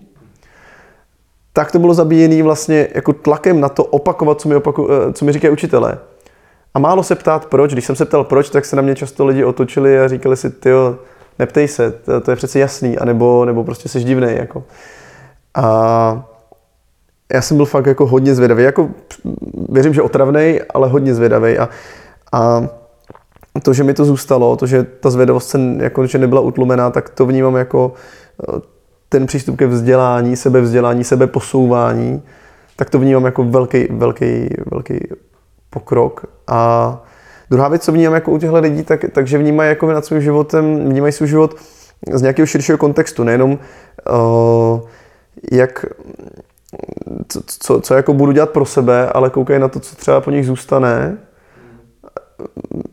tak to bylo zabíjené vlastně jako tlakem na to opakovat, co mi, opaku, eh, co mi říkají učitelé. A málo se ptát proč. Když jsem se ptal proč, tak se na mě často lidi otočili a říkali si, ty neptej se, to, to je přece jasný, anebo, nebo prostě jsi divný. Jako. A já jsem byl fakt jako hodně zvědavý, jako věřím, že otravný, ale hodně zvědavý a, a to, že mi to zůstalo, to, že ta zvědavost se jako, že nebyla utlumená, tak to vnímám jako eh, ten přístup ke vzdělání, sebevzdělání, sebeposouvání, tak to vnímám jako velký, velký, velký pokrok. A druhá věc, co vnímám jako u těchto lidí, tak, takže vnímají jako nad svým životem, vnímají svůj život z nějakého širšího kontextu, nejenom uh, jak co, co, co jako budu dělat pro sebe, ale koukají na to, co třeba po nich zůstane.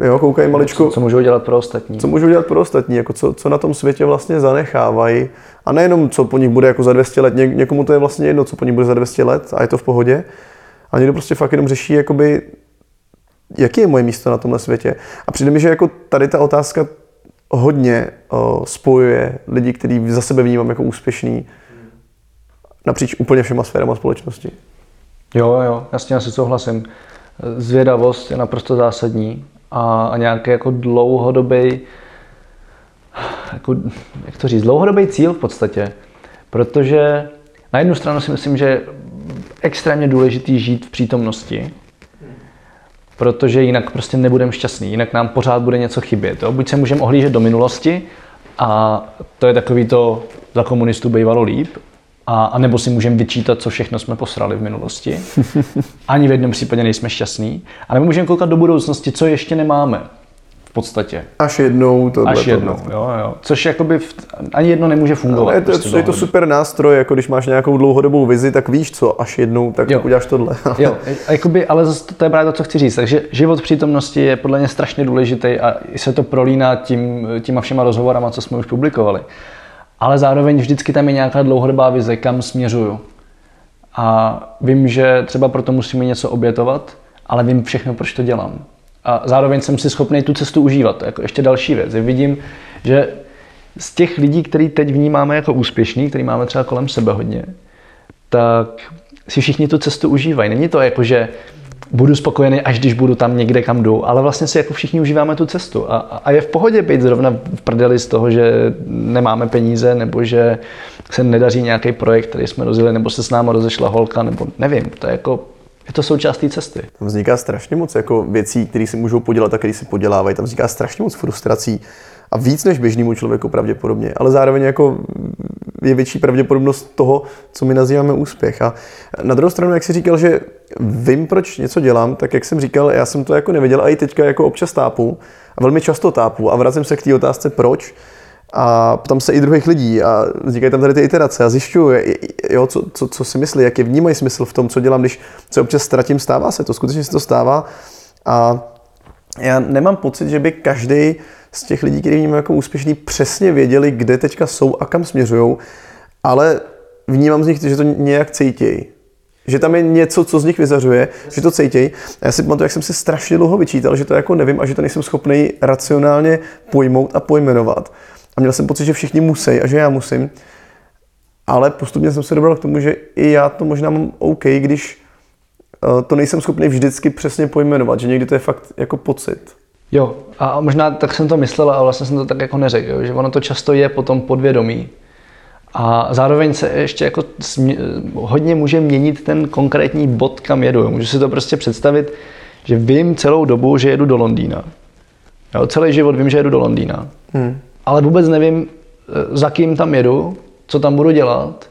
Jo, koukají maličko. Co, co můžou dělat pro ostatní. Co můžou dělat pro ostatní, jako co, co na tom světě vlastně zanechávají. A nejenom, co po nich bude jako za 200 let. Ně, někomu to je vlastně jedno, co po nich bude za 200 let a je to v pohodě. A někdo prostě fakt jenom řeší, jakoby, jaký je moje místo na tomhle světě. A přijde mi, že jako tady ta otázka hodně o, spojuje lidi, který za sebe vnímám jako úspěšný, napříč úplně všema sférama společnosti. Jo, jo, jasně, asi souhlasím. Zvědavost je naprosto zásadní a, a nějaký jako dlouhodobý, jako, jak to říct, dlouhodobý cíl v podstatě. Protože na jednu stranu si myslím, že je extrémně důležitý žít v přítomnosti, protože jinak prostě nebudeme šťastný, jinak nám pořád bude něco chybět. Jo? Buď se můžeme ohlížet do minulosti a to je takový to za komunistů bývalo líp, a, a nebo si můžeme vyčítat, co všechno jsme posrali v minulosti. Ani v jednom případě nejsme šťastní. A nebo můžeme koukat do budoucnosti, co ještě nemáme. V podstatě. Až jednou to Až jednou, jo, jo. Což jakoby v, ani jedno nemůže fungovat. Ale je to, prostě je to super nástroj, jako když máš nějakou dlouhodobou vizi, tak víš co, až jednou, tak jo. uděláš tohle. jo, jakoby, ale zase to je právě to, co chci říct. Takže život v přítomnosti je podle mě strašně důležitý a se to prolíná tím, těma všema rozhovorama, co jsme už publikovali ale zároveň vždycky tam je nějaká dlouhodobá vize, kam směřuju. A vím, že třeba proto musíme něco obětovat, ale vím všechno, proč to dělám. A zároveň jsem si schopný tu cestu užívat. Jako ještě další věc. Vidím, že z těch lidí, který teď vnímáme jako úspěšný, který máme třeba kolem sebe hodně, tak si všichni tu cestu užívají. Není to jako, že budu spokojený, až když budu tam někde, kam jdu, ale vlastně si jako všichni užíváme tu cestu. A, a je v pohodě být zrovna v prdeli z toho, že nemáme peníze, nebo že se nedaří nějaký projekt, který jsme rozjeli, nebo se s náma rozešla holka, nebo nevím, to je jako je to součást té cesty. Tam vzniká strašně moc jako věcí, které si můžou podělat a které si podělávají. Tam vzniká strašně moc frustrací a víc než běžnému člověku pravděpodobně, ale zároveň jako je větší pravděpodobnost toho, co my nazýváme úspěch. A na druhou stranu, jak jsi říkal, že vím, proč něco dělám, tak jak jsem říkal, já jsem to jako nevěděl a i teďka jako občas tápu a velmi často tápu a vracím se k té otázce proč a ptám se i druhých lidí a vznikají tam tady ty iterace a zjišťuju, jo, co, co, co, si myslí, jaký vnímají smysl v tom, co dělám, když se občas ztratím, stává se to, skutečně se to stává a já nemám pocit, že by každý z těch lidí, kteří vnímám jako úspěšný, přesně věděli, kde teďka jsou a kam směřují, ale vnímám z nich, že to nějak cítějí. Že tam je něco, co z nich vyzařuje, že to cítějí. A já si pamatuju, jak jsem si strašně dlouho vyčítal, že to jako nevím a že to nejsem schopný racionálně pojmout a pojmenovat. A měl jsem pocit, že všichni musí a že já musím. Ale postupně jsem se dobral k tomu, že i já to možná mám OK, když to nejsem schopný vždycky přesně pojmenovat, že někdy to je fakt jako pocit. Jo, a možná tak jsem to myslel, ale vlastně jsem to tak jako neřekl, že ono to často je potom podvědomí. A zároveň se ještě jako hodně může měnit ten konkrétní bod, kam jedu. Můžu si to prostě představit, že vím celou dobu, že jedu do Londýna. Jo, celý život vím, že jedu do Londýna. Hmm. Ale vůbec nevím, e, za kým tam jedu, co tam budu dělat.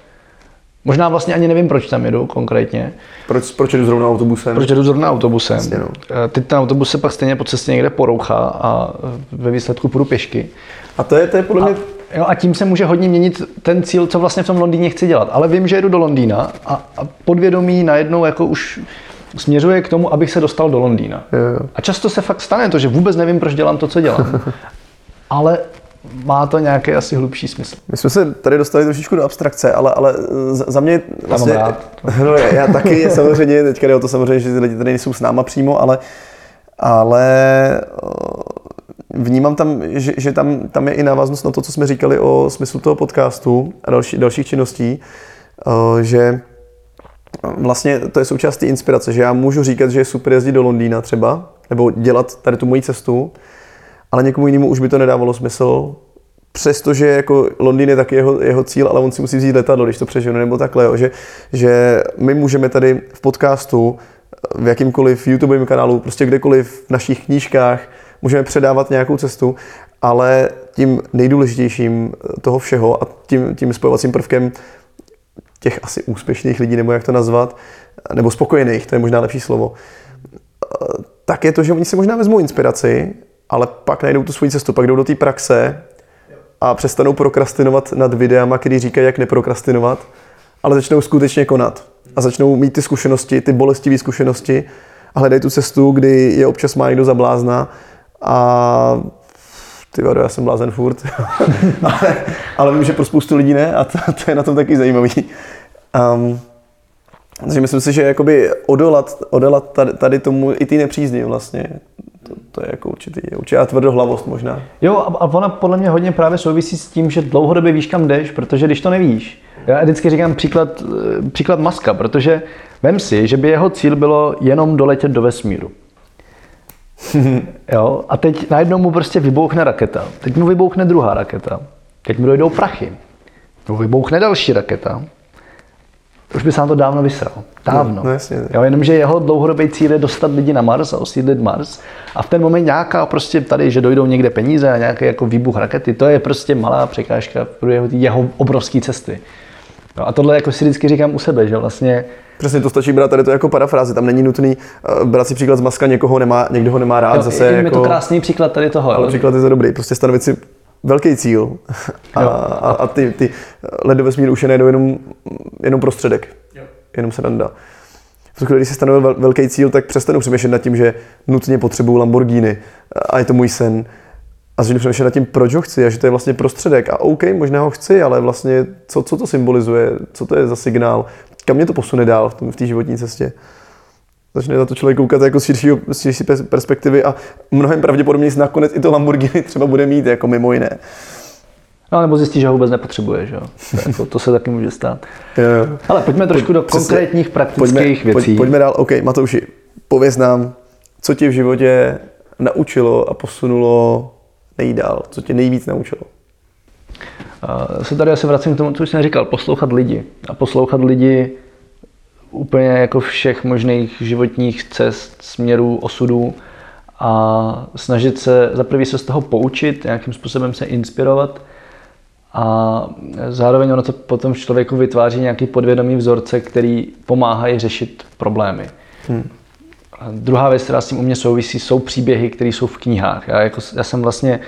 Možná vlastně ani nevím, proč tam jedu konkrétně. Proč, proč jedu zrovna autobusem? Proč jedu zrovna autobusem. Jasně, no. E, teď ten autobus se pak stejně po cestě někde porouchá a ve výsledku půjdu pěšky. A to je, to je podle mě... A, jo, a tím se může hodně měnit ten cíl, co vlastně v tom Londýně chci dělat. Ale vím, že jedu do Londýna a, a podvědomí najednou jako už směřuje k tomu, abych se dostal do Londýna. Jo. A často se fakt stane to, že vůbec nevím, proč dělám to, co dělám. Ale má to nějaký asi hlubší smysl. My jsme se tady dostali trošičku do abstrakce, ale, ale za mě vlastně... Já, no, já, já taky samozřejmě, teďka jde o to samozřejmě, že ty lidi tady nejsou s náma přímo, ale, ale vnímám tam, že, že tam, tam je i návaznost na to, co jsme říkali o smyslu toho podcastu a další, dalších činností, že vlastně to je součást té inspirace, že já můžu říkat, že je super jezdit do Londýna třeba, nebo dělat tady tu moji cestu, ale někomu jinému už by to nedávalo smysl, přestože jako Londýn je taky jeho, jeho cíl, ale on si musí vzít letadlo, když to přežene, nebo takhle, jo, že, že my můžeme tady v podcastu, v jakýmkoliv YouTubeovém kanálu, prostě kdekoliv v našich knížkách, můžeme předávat nějakou cestu, ale tím nejdůležitějším toho všeho a tím, tím spojovacím prvkem těch asi úspěšných lidí, nebo jak to nazvat, nebo spokojených, to je možná lepší slovo, tak je to, že oni si možná vezmou inspiraci, ale pak najdou tu svoji cestu, pak jdou do té praxe a přestanou prokrastinovat nad videama, který říkají, jak neprokrastinovat, ale začnou skutečně konat a začnou mít ty zkušenosti, ty bolestivé zkušenosti a hledají tu cestu, kdy je občas má někdo zablázna a ty vado, já jsem blázen furt, ale, ale vím, že pro spoustu lidí ne a to, to je na tom taky zajímavý. Um, takže myslím si, že jakoby odolat, odolat tady, tomu i ty nepřízně vlastně, to, je jako určitý, určitá tvrdohlavost možná. Jo, a, a ona podle mě hodně právě souvisí s tím, že dlouhodobě víš, kam jdeš, protože když to nevíš, já vždycky říkám příklad, eh, příklad Maska, protože vem si, že by jeho cíl bylo jenom doletět do vesmíru. jo, a teď najednou mu prostě vybouchne raketa. Teď mu vybouchne druhá raketa. Teď mu dojdou prachy. Mu vybouchne další raketa už by se nám to dávno vysral. Dávno. No, no jasně. Jo, jenomže jeho dlouhodobý cíl je dostat lidi na Mars a osídlit Mars. A v ten moment nějaká prostě tady, že dojdou někde peníze a nějaký jako výbuch rakety, to je prostě malá překážka pro jeho, jeho obrovské cesty. No a tohle jako si vždycky říkám u sebe, že vlastně Přesně to stačí brát tady to jako parafrázi, tam není nutný uh, brát si příklad z maska, někoho nemá, někdo ho nemá rád, jo, zase je jako... to krásný příklad tady toho. Ale příklad je to dobrý, prostě stanovit si velký cíl a, a, a ty, ty let do vesmíru už je jenom, jenom prostředek. Jo. Jenom se dá. V tu chvíli, když si stanovil velký cíl, tak přestanu přemýšlet nad tím, že nutně potřebuju Lamborghini a je to můj sen. A začnu přemýšlet nad tím, proč ho chci a že to je vlastně prostředek. A OK, možná ho chci, ale vlastně co, co to symbolizuje, co to je za signál, kam mě to posune dál v, tom, v té životní cestě začne na to člověk koukat jako z širší, z širší perspektivy a mnohem pravděpodobně nakonec i to Lamborghini třeba bude mít, jako mimo jiné. No, nebo zjistí, že ho vůbec nepotřebuje, že jo? To, jako, to se taky může stát. Ale pojďme trošku do Přesně. konkrétních praktických pojďme, věcí. Pojďme dál. OK, Matouši, pověz nám, co tě v životě naučilo a posunulo nejdál? Co tě nejvíc naučilo? Uh, se tady asi vracím k tomu, co jsem říkal, poslouchat lidi. A poslouchat lidi úplně jako všech možných životních cest, směrů, osudů a snažit se za prvý se z toho poučit, nějakým způsobem se inspirovat a zároveň ono to potom v člověku vytváří nějaký podvědomý vzorce, který pomáhají řešit problémy. Hmm. A druhá věc, která s tím u mě souvisí, jsou příběhy, které jsou v knihách. Já, jako, já jsem vlastně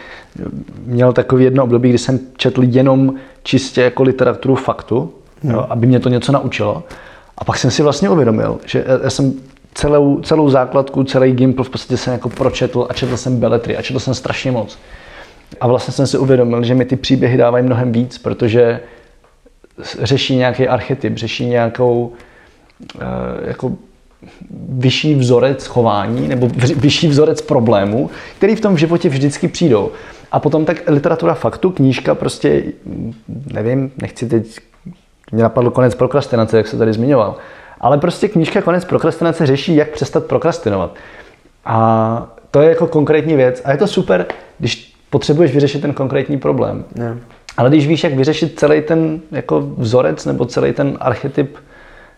měl takový jedno období, kdy jsem četl jenom čistě jako literaturu faktu, hmm. jo, aby mě to něco naučilo. A pak jsem si vlastně uvědomil, že já jsem celou, celou základku, celý Gimpl v podstatě jsem jako pročetl a četl jsem beletry a četl jsem strašně moc. A vlastně jsem si uvědomil, že mi ty příběhy dávají mnohem víc, protože řeší nějaký archetyp, řeší nějakou uh, jako vyšší vzorec chování nebo vyšší vzorec problémů, který v tom životě vždycky přijdou. A potom tak literatura faktu, knížka prostě, nevím, nechci teď mě napadl konec prokrastinace, jak se tady zmiňoval. Ale prostě knížka Konec prokrastinace řeší, jak přestat prokrastinovat. A to je jako konkrétní věc. A je to super, když potřebuješ vyřešit ten konkrétní problém. Yeah. Ale když víš, jak vyřešit celý ten jako vzorec nebo celý ten archetyp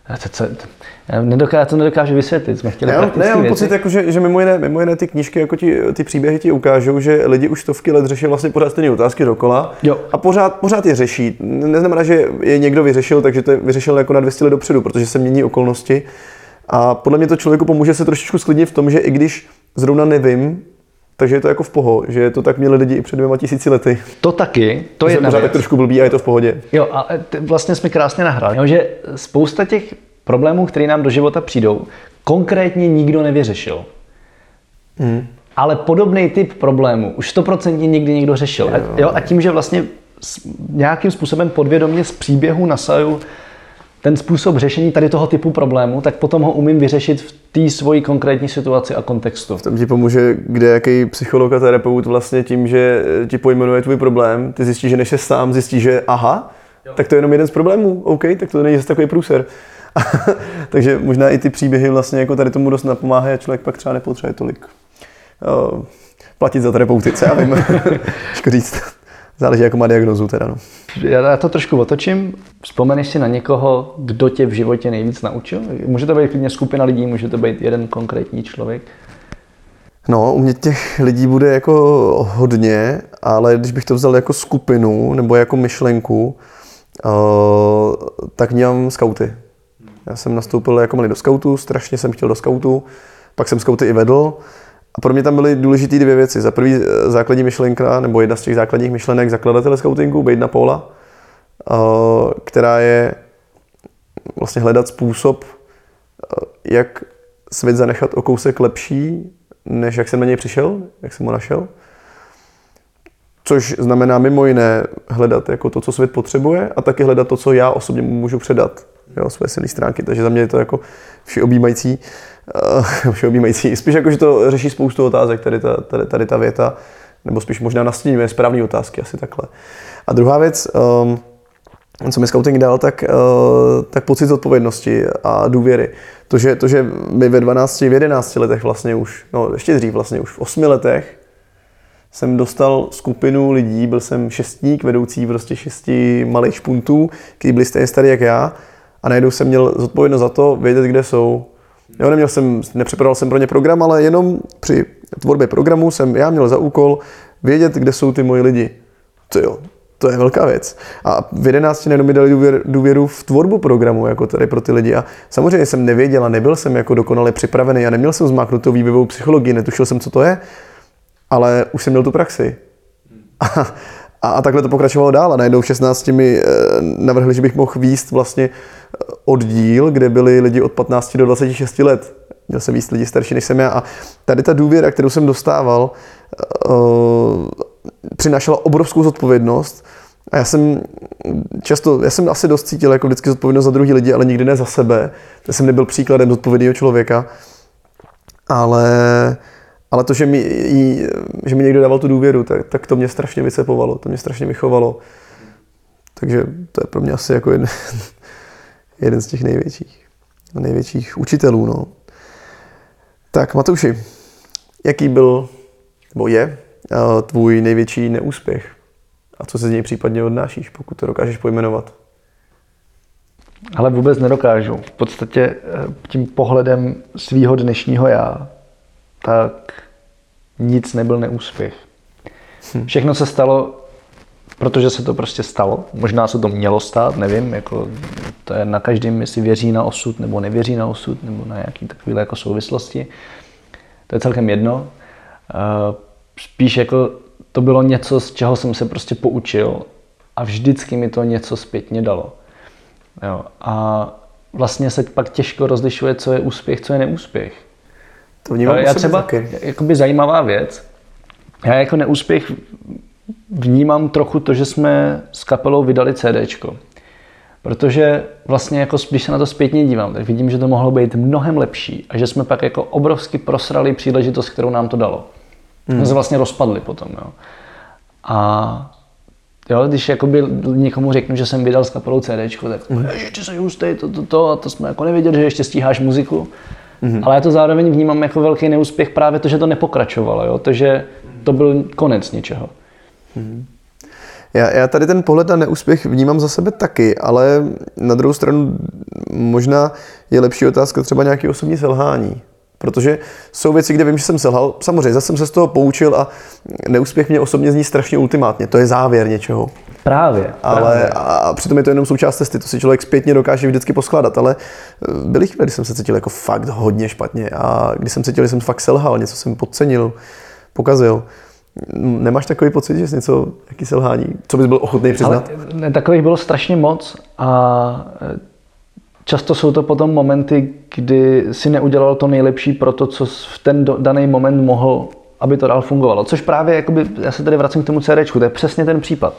to, to, to, já, nedokážu, já to nedokážu vysvětlit. Jsme chtěli ne, ne, já mám pocit, jako, že, že mimo, jiné, mimo jiné ty knížky, jako ti, ty příběhy ti ukážou, že lidi už stovky let řeší vlastně pořád stejné otázky dokola jo. a pořád, pořád je řeší. Neznamená, že je někdo vyřešil, takže to je vyřešil jako na 200 let dopředu, protože se mění okolnosti. A podle mě to člověku pomůže se trošičku sklidnit v tom, že i když zrovna nevím, takže je to jako v poho, že to tak měli lidi i před dvěma tisíci lety. To taky, to je jedna tak trošku blbý a je to v pohodě. Jo, a vlastně jsme krásně nahrali, jo, že spousta těch problémů, které nám do života přijdou, konkrétně nikdo nevyřešil. Hmm. Ale podobný typ problémů už stoprocentně někdy někdo řešil. Jo. A, jo, a tím, že vlastně nějakým způsobem podvědomě z příběhu nasaju ten způsob řešení tady toho typu problému, tak potom ho umím vyřešit v té svoji konkrétní situaci a kontextu. V tom ti pomůže kde jaký psycholog a terapeut vlastně tím, že ti pojmenuje tvůj problém, ty zjistíš, že než se sám zjistíš, že aha, jo. tak to je jenom jeden z problémů, OK, tak to není zase takový průser. Takže možná i ty příběhy vlastně jako tady tomu dost napomáhají a člověk pak třeba nepotřebuje tolik uh, platit za terapeuty, co já vím, říct. Záleží, jako má diagnozu teda. No. Já to trošku otočím. Vzpomeneš si na někoho, kdo tě v životě nejvíc naučil? Může to být klidně skupina lidí, může to být jeden konkrétní člověk. No, u mě těch lidí bude jako hodně, ale když bych to vzal jako skupinu nebo jako myšlenku, uh, tak měl skauty. Já jsem nastoupil jako malý do skautu, strašně jsem chtěl do skautu, pak jsem skauty i vedl. A pro mě tam byly důležité dvě věci. Za prvý eh, základní myšlenka, nebo jedna z těch základních myšlenek zakladatele skautingu, na Paula, uh, která je vlastně hledat způsob, uh, jak svět zanechat o kousek lepší, než jak jsem na něj přišel, jak jsem ho našel. Což znamená mimo jiné hledat jako to, co svět potřebuje a taky hledat to, co já osobně můžu předat, jo, své silné stránky. Takže za mě je to jako všeobjímající, všeobjímající. Spíš jako, že to řeší spoustu otázek, tady ta, tady, tady ta věta, nebo spíš možná nastíníme správné otázky, asi takhle. A druhá věc, um, co mi scouting dal, tak, uh, tak pocit odpovědnosti a důvěry. To že, to, že my ve 12, v 11 letech vlastně už, no ještě dřív vlastně už v 8 letech jsem dostal skupinu lidí, byl jsem šestník, vedoucí prostě šesti malých špuntů, kteří byli stejně starý jak já a najednou jsem měl zodpovědnost za to, vědět, kde jsou. Jo, neměl jsem, nepřipravil jsem pro ně program, ale jenom při tvorbě programu jsem já měl za úkol vědět, kde jsou ty moji lidi. To jo, to je velká věc. A v 11 nejenom mi dali důvěru, důvěru v tvorbu programu, jako tady pro ty lidi. A samozřejmě jsem nevěděl a nebyl jsem jako dokonale připravený a neměl jsem zmáknutou vývojovou psychologii, netušil jsem, co to je, ale už jsem měl tu praxi. A, a, a takhle to pokračovalo dál. A najednou v 16 mi eh, navrhli, že bych mohl výst vlastně eh, oddíl, kde byli lidi od 15 do 26 let. Měl jsem výst lidi starší než jsem já. A tady ta důvěra, kterou jsem dostával, uh, přinášela obrovskou zodpovědnost. A já jsem často, já jsem asi dost cítil jako vždycky zodpovědnost za druhý lidi, ale nikdy ne za sebe. Já jsem nebyl příkladem zodpovědného člověka. Ale, ale to, že mi, že mi někdo dával tu důvěru, tak, tak to mě strašně vycepovalo, to mě strašně vychovalo. Takže to je pro mě asi jako jeden, jeden z těch největších, největších učitelů. No. Tak Matouši, jaký byl, nebo je tvůj největší neúspěch? A co se z něj případně odnášíš, pokud to dokážeš pojmenovat? Ale vůbec nedokážu. V podstatě eh, tím pohledem svého dnešního já, tak nic nebyl neúspěch. Hm. Všechno se stalo, protože se to prostě stalo. Možná se to mělo stát, nevím, jako to je na každém, jestli věří na osud nebo nevěří na osud, nebo na nějaké takové jako souvislosti. To je celkem jedno. Eh, spíš jako to bylo něco, z čeho jsem se prostě poučil a vždycky mi to něco zpětně dalo. Jo. A vlastně se pak těžko rozlišuje, co je úspěch, co je neúspěch. To vnímám Já třeba, taky. jakoby zajímavá věc, já jako neúspěch vnímám trochu to, že jsme s kapelou vydali CDčko. Protože vlastně jako když se na to zpětně dívám, tak vidím, že to mohlo být mnohem lepší a že jsme pak jako obrovsky prosrali příležitost, kterou nám to dalo. Hmm. Jsme se vlastně rozpadli potom. Jo. A jo, když jakoby někomu řeknu, že jsem vydal s kapelou CD, tak hmm. ještě se hustý, to, to, to, a to jsme jako nevěděli, že ještě stíháš muziku. Hmm. Ale já to zároveň vnímám jako velký neúspěch právě to, že to nepokračovalo, jo? to, že to byl konec něčeho. Hmm. Já, já tady ten pohled na neúspěch vnímám za sebe taky, ale na druhou stranu možná je lepší otázka třeba nějaké osobní selhání. Protože jsou věci, kde vím, že jsem selhal. Samozřejmě, zase jsem se z toho poučil a neúspěch mě osobně zní strašně ultimátně. To je závěr něčeho. Právě. Ale právě. A přitom je to jenom součást cesty, to si člověk zpětně dokáže vždycky poskládat. Ale eh, byly chvíle, kdy jsem se cítil jako fakt hodně špatně a když jsem cítil, že jsem fakt selhal, něco jsem podcenil, pokazil. Nemáš takový pocit, že jsi něco, jaký selhání, co bys byl ochotný přiznat? Ale takových bylo strašně moc a Často jsou to potom momenty, kdy si neudělal to nejlepší pro to, co v ten daný moment mohl, aby to dál fungovalo. Což právě, jakoby, já se tady vracím k tomu CD, to je přesně ten případ.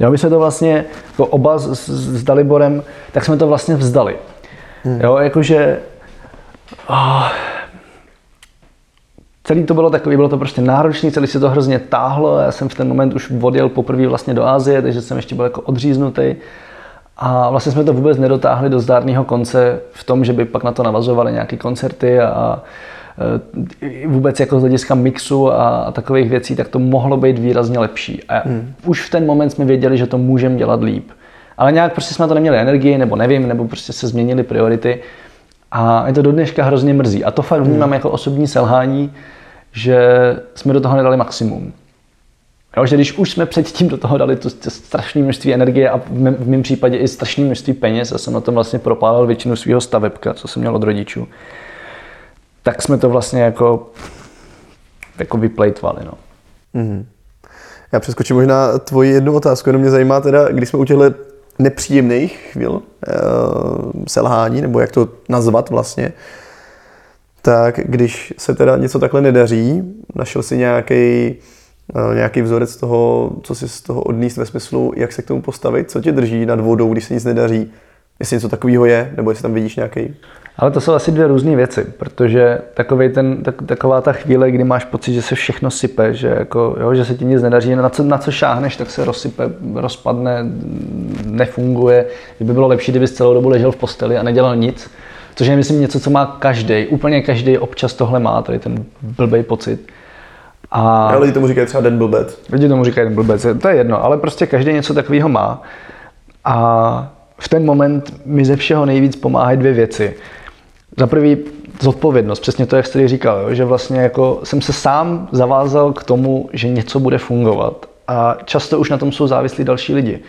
Jo, my jsme to vlastně, jako oba s, s, Daliborem, tak jsme to vlastně vzdali. Hmm. Jo, jakože oh, celý to bylo takový, bylo to prostě náročné, celý se to hrozně táhlo, já jsem v ten moment už odjel poprvé vlastně do Ázie, takže jsem ještě byl jako odříznutý. A vlastně jsme to vůbec nedotáhli do zdárného konce v tom, že by pak na to navazovaly nějaké koncerty a eh, vůbec jako z hlediska mixu a takových věcí, tak to mohlo být výrazně lepší. A hmm. už v ten moment jsme věděli, že to můžeme dělat líp. Ale nějak prostě jsme to neměli energii, nebo nevím, nebo prostě se změnily priority. A je to do dneška hrozně mrzí. A to fakt vnímám hmm. jako osobní selhání, že jsme do toho nedali maximum. Jo, že když už jsme předtím do toho dali to, strašné množství energie a v mém, v mém případě i strašné množství peněz, a jsem na tom vlastně propálil většinu svého stavebka, co jsem měl od rodičů, tak jsme to vlastně jako, jako vyplejtvali. No. Mm-hmm. Já přeskočím možná tvoji jednu otázku, jenom mě zajímá teda, když jsme u těchto nepříjemných chvíl uh, selhání, nebo jak to nazvat vlastně, tak když se teda něco takhle nedaří, našel si nějaký Eh, nějaký vzorec toho, co si z toho odníst ve smyslu, jak se k tomu postavit, co tě drží nad vodou, když se nic nedaří, jestli něco takového je, nebo jestli tam vidíš nějaký. Ale to jsou asi dvě různé věci, protože takový ten, tak, taková ta chvíle, kdy máš pocit, že se všechno sype, že, jako, jo, že se ti nic nedaří, na co, na co šáhneš, tak se rozsype, rozpadne, nefunguje. Kdyby bylo lepší, kdyby celou dobu ležel v posteli a nedělal nic, což je myslím něco, co má každý, úplně každý občas tohle má, tady ten blbý pocit. A ale lidi tomu říkají třeba den blbec. Lidi tomu říkají den blbec, to je jedno, ale prostě každý něco takového má. A v ten moment mi ze všeho nejvíc pomáhají dvě věci. Za prvý zodpovědnost, přesně to, jak jste říkal, jo, že vlastně jako jsem se sám zavázal k tomu, že něco bude fungovat. A často už na tom jsou závislí další lidi.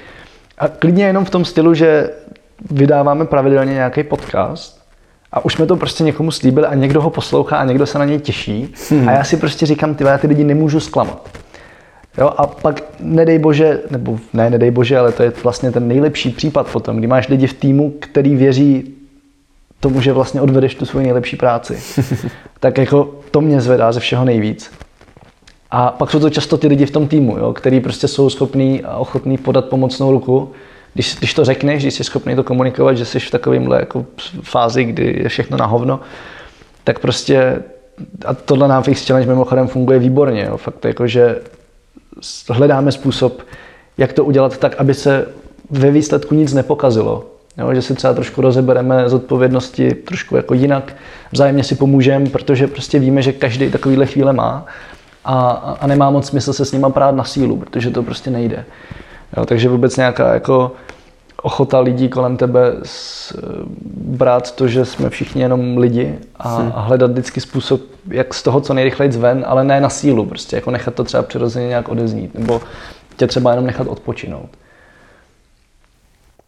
A klidně jenom v tom stylu, že vydáváme pravidelně nějaký podcast a už jsme to prostě někomu slíbili a někdo ho poslouchá a někdo se na něj těší. Hmm. A já si prostě říkám, ty já ty lidi nemůžu zklamat. Jo, a pak nedej bože, nebo ne, nedej bože, ale to je vlastně ten nejlepší případ potom, kdy máš lidi v týmu, který věří tomu, že vlastně odvedeš tu svoji nejlepší práci. tak jako to mě zvedá ze všeho nejvíc. A pak jsou to často ty lidi v tom týmu, jo, který prostě jsou schopní a ochotní podat pomocnou ruku když, když to řekneš, když jsi schopný to komunikovat, že jsi v takovémhle jako fázi, kdy je všechno na hovno, tak prostě a tohle na Fix Challenge mimochodem funguje výborně. Jo. Fakt jako, že hledáme způsob, jak to udělat tak, aby se ve výsledku nic nepokazilo. Jo, že si třeba trošku rozebereme z odpovědnosti trošku jako jinak, vzájemně si pomůžeme, protože prostě víme, že každý takovýhle chvíle má a, a nemá moc smysl se s nima prát na sílu, protože to prostě nejde. Jo, takže vůbec nějaká jako ochota lidí kolem tebe s, brát to, že jsme všichni jenom lidi a, hmm. a hledat vždycky způsob, jak z toho co nejrychleji ven, ale ne na sílu, prostě jako nechat to třeba přirozeně nějak odeznít, nebo tě třeba jenom nechat odpočinout.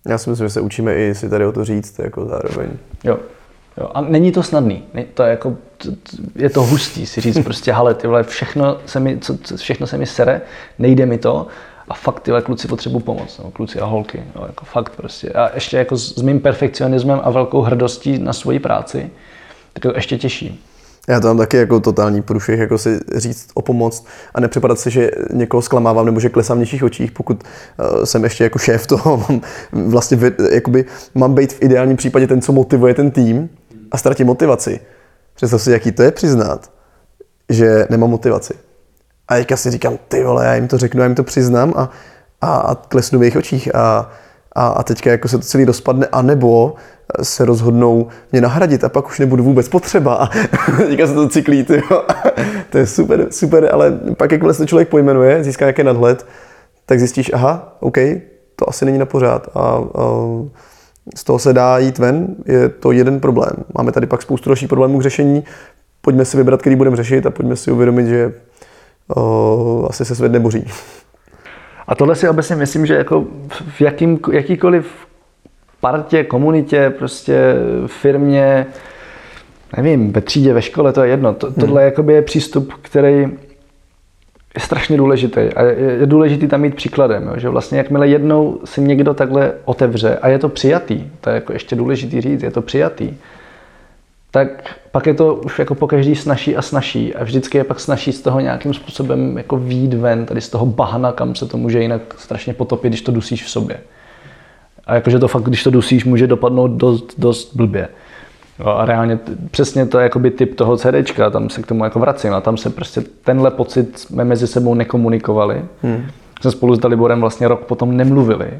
Já si myslím, že se učíme i si tady o to říct, jako zároveň. Jo. Jo, a není to snadný. To je, jako, je to hustý si říct prostě, hele, ty vole, všechno se mi, co, všechno se mi sere, nejde mi to a fakt tyhle kluci potřebují pomoc, no, kluci a holky, no, jako fakt prostě. A ještě jako s, s mým perfekcionismem a velkou hrdostí na svoji práci, tak to ještě těžší. Já to mám taky jako totální průšvih, jako si říct o pomoc a nepřipadat se, že někoho zklamávám nebo že klesám v něčích očích, pokud uh, jsem ještě jako šéf toho, mám vlastně jakoby, mám být v ideálním případě ten, co motivuje ten tým a ztratím motivaci. Představ si, jaký to je přiznat, že nemám motivaci. A teďka si říkám, ty vole, já jim to řeknu, já jim to přiznám a, a, a klesnu v jejich očích a, a, a teďka jako se to celý rozpadne, anebo se rozhodnou mě nahradit a pak už nebudu vůbec potřeba. A teďka se to cyklí, ty to je super, super, ale pak jak vlastně člověk pojmenuje, získá nějaký nadhled, tak zjistíš, aha, OK, to asi není na pořád a, a z toho se dá jít ven, je to jeden problém. Máme tady pak spoustu dalších problémů k řešení, pojďme si vybrat, který budeme řešit a pojďme si uvědomit, že o, asi se svět neboří. A tohle si obecně myslím, že jako v jakým, jakýkoliv partě, komunitě, prostě firmě, nevím, ve třídě, ve škole, to je jedno. To, tohle hmm. je přístup, který je strašně důležitý. A je, je důležitý tam mít příkladem, jo? že vlastně jakmile jednou si někdo takhle otevře a je to přijatý, to je jako ještě důležitý říct, je to přijatý, tak pak je to už jako po každý snaží a snaží a vždycky je pak snaží z toho nějakým způsobem jako výjít ven, tady z toho bahna, kam se to může jinak strašně potopit, když to dusíš v sobě. A jakože to fakt, když to dusíš, může dopadnout dost, dost blbě. Jo, a reálně přesně to je jakoby typ toho CDčka, tam se k tomu jako vracím a tam se prostě tenhle pocit jsme mezi sebou nekomunikovali. Hmm. Jsme spolu s Daliborem vlastně rok potom nemluvili.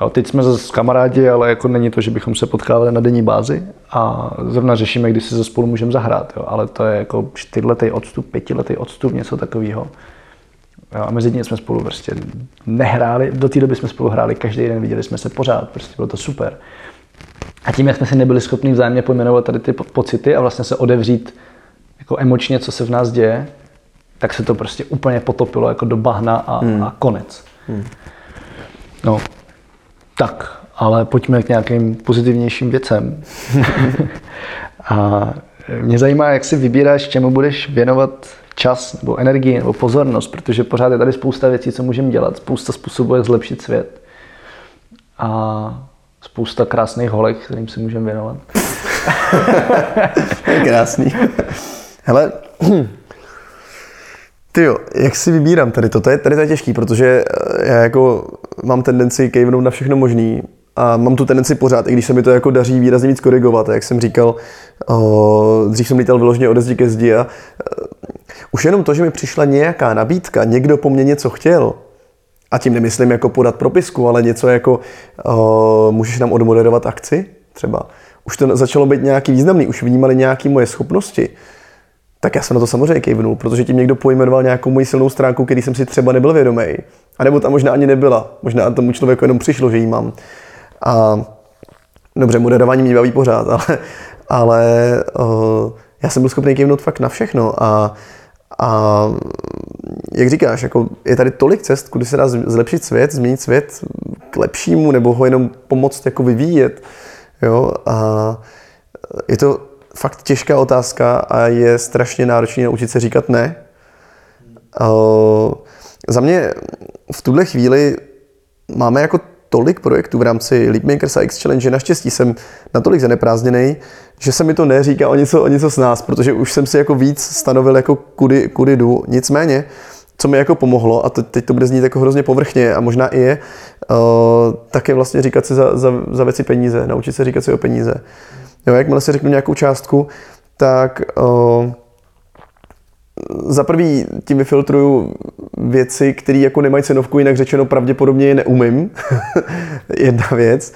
Jo, teď jsme zase kamarádi, ale jako není to, že bychom se potkávali na denní bázi a zrovna řešíme, kdy si ze spolu můžeme zahrát. Jo. Ale to je jako čtyřletý odstup, pětiletý odstup, něco takového. Jo, a mezi tím jsme spolu prostě nehráli. Do té doby jsme spolu hráli každý den, viděli jsme se pořád, prostě bylo to super. A tím, jak jsme si nebyli schopni vzájemně pojmenovat tady ty pocity a vlastně se odevřít jako emočně, co se v nás děje, tak se to prostě úplně potopilo jako do bahna a, hmm. a konec. Hmm. No, tak, ale pojďme k nějakým pozitivnějším věcem. a mě zajímá, jak si vybíráš, čemu budeš věnovat čas nebo energii nebo pozornost, protože pořád je tady spousta věcí, co můžeme dělat, spousta způsobů, jak zlepšit svět. A spousta krásných holek, kterým se můžeme věnovat. Krásný. Hele, ty jak si vybírám tady to? Tady, tady to je těžký, protože eh, já jako mám tendenci kejvnout na všechno možný a mám tu tendenci pořád, i když se mi to jako daří výrazně víc korigovat. Jak jsem říkal, o, dřív jsem lítal vyloženě ode zdi ke zdi a uh, už jenom to, že mi přišla nějaká nabídka, někdo po mně něco chtěl, a tím nemyslím jako podat propisku, ale něco jako o, můžeš nám odmoderovat akci třeba. Už to začalo být nějaký významný, už vnímali nějaké moje schopnosti tak já jsem na to samozřejmě kejvnul, protože tím někdo pojmenoval nějakou moji silnou stránku, který jsem si třeba nebyl vědomý. A nebo tam možná ani nebyla. Možná tomu člověku jenom přišlo, že ji mám. A dobře, moderování mě baví pořád, ale, ale uh, já jsem byl schopný kejvnout fakt na všechno. A, a jak říkáš, jako je tady tolik cest, kudy se dá zlepšit svět, změnit svět k lepšímu, nebo ho jenom pomoct jako vyvíjet. Jo? A je to fakt těžká otázka a je strašně náročné naučit se říkat ne. Uh, za mě v tuhle chvíli máme jako tolik projektů v rámci Leapmakers a X Challenge, že naštěstí jsem natolik zaneprázdněný, že se mi to neříká o něco, o něco s nás, protože už jsem si jako víc stanovil, jako kudy, kudy jdu. Nicméně, co mi jako pomohlo, a to, teď to bude znít jako hrozně povrchně a možná i je, uh, tak je vlastně říkat si za, za, za věci peníze, naučit se říkat si o peníze. Jo, jakmile si řeknu nějakou částku, tak o, za prvý tím vyfiltruju věci, které jako nemají cenovku, jinak řečeno pravděpodobně je neumím. Jedna věc.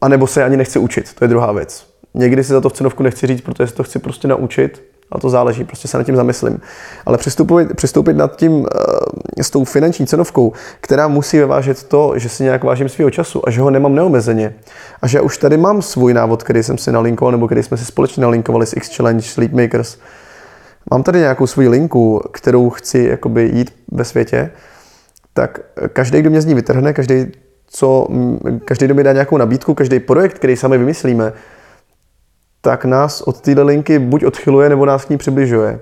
A nebo se ani nechci učit, to je druhá věc. Někdy si za to v cenovku nechci říct, protože si to chci prostě naučit a to záleží, prostě se nad tím zamyslím. Ale přistoupit, přistoupit nad tím eh, s tou finanční cenovkou, která musí vyvážet to, že si nějak vážím svého času a že ho nemám neomezeně. A že už tady mám svůj návod, který jsem si nalinkoval, nebo který jsme si společně nalinkovali s X Challenge Sleep Makers. Mám tady nějakou svou linku, kterou chci jakoby jít ve světě, tak každý, kdo mě z ní vytrhne, každý, co, každý, kdo mi dá nějakou nabídku, každý projekt, který sami vymyslíme, tak nás od téhle linky buď odchyluje, nebo nás k ní přibližuje.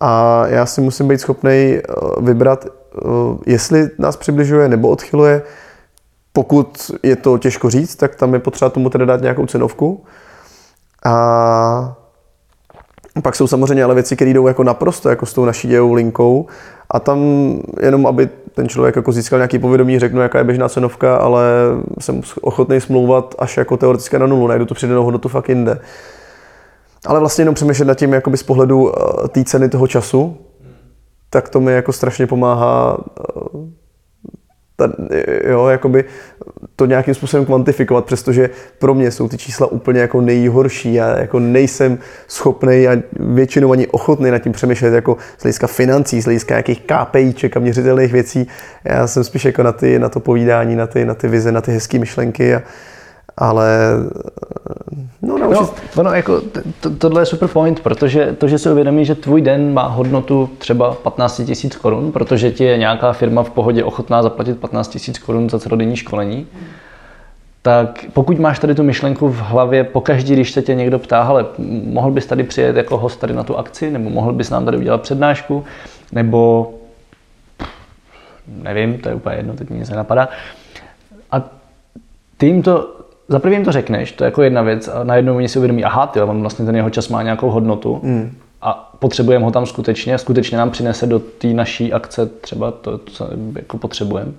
A já si musím být schopný eh, vybrat, eh, jestli nás přibližuje nebo odchyluje. Pokud je to těžko říct, tak tam je potřeba tomu tedy dát nějakou cenovku. A pak jsou samozřejmě ale věci, které jdou jako naprosto jako s tou naší dějou linkou a tam jenom, aby ten člověk jako získal nějaký povědomí, řeknu, jaká je běžná cenovka, ale jsem ochotný smlouvat až jako teoreticky na nulu, najdu tu přidanou hodnotu fakt jinde. Ale vlastně jenom přemýšlet nad tím z pohledu eh, té ceny toho času, tak to mi jako strašně pomáhá eh, ta, jo, jakoby to nějakým způsobem kvantifikovat, přestože pro mě jsou ty čísla úplně jako nejhorší. Já jako nejsem schopný a většinou ani ochotný nad tím přemýšlet jako z hlediska financí, z hlediska nějakých KPIček a měřitelných věcí. Já jsem spíš jako na, ty, na to povídání, na ty, na ty vize, na ty hezké myšlenky a, ale no, naučit... no, ono jako, to, tohle je super point, protože to, že si uvědomí, že tvůj den má hodnotu třeba 15 000 korun, protože ti je nějaká firma v pohodě ochotná zaplatit 15 000 korun za celodenní školení, tak pokud máš tady tu myšlenku v hlavě, pokaždý, když se tě někdo ptá, ale mohl bys tady přijet jako host tady na tu akci, nebo mohl bys nám tady udělat přednášku, nebo nevím, to je úplně jedno, teď mi nic nenapadá. A ty jim to za prvým to řekneš, to je jako jedna věc, a najednou oni si uvědomí, aha, ty, on vlastně ten jeho čas má nějakou hodnotu mm. a potřebujeme ho tam skutečně, skutečně nám přinese do té naší akce třeba to, co jako potřebujeme.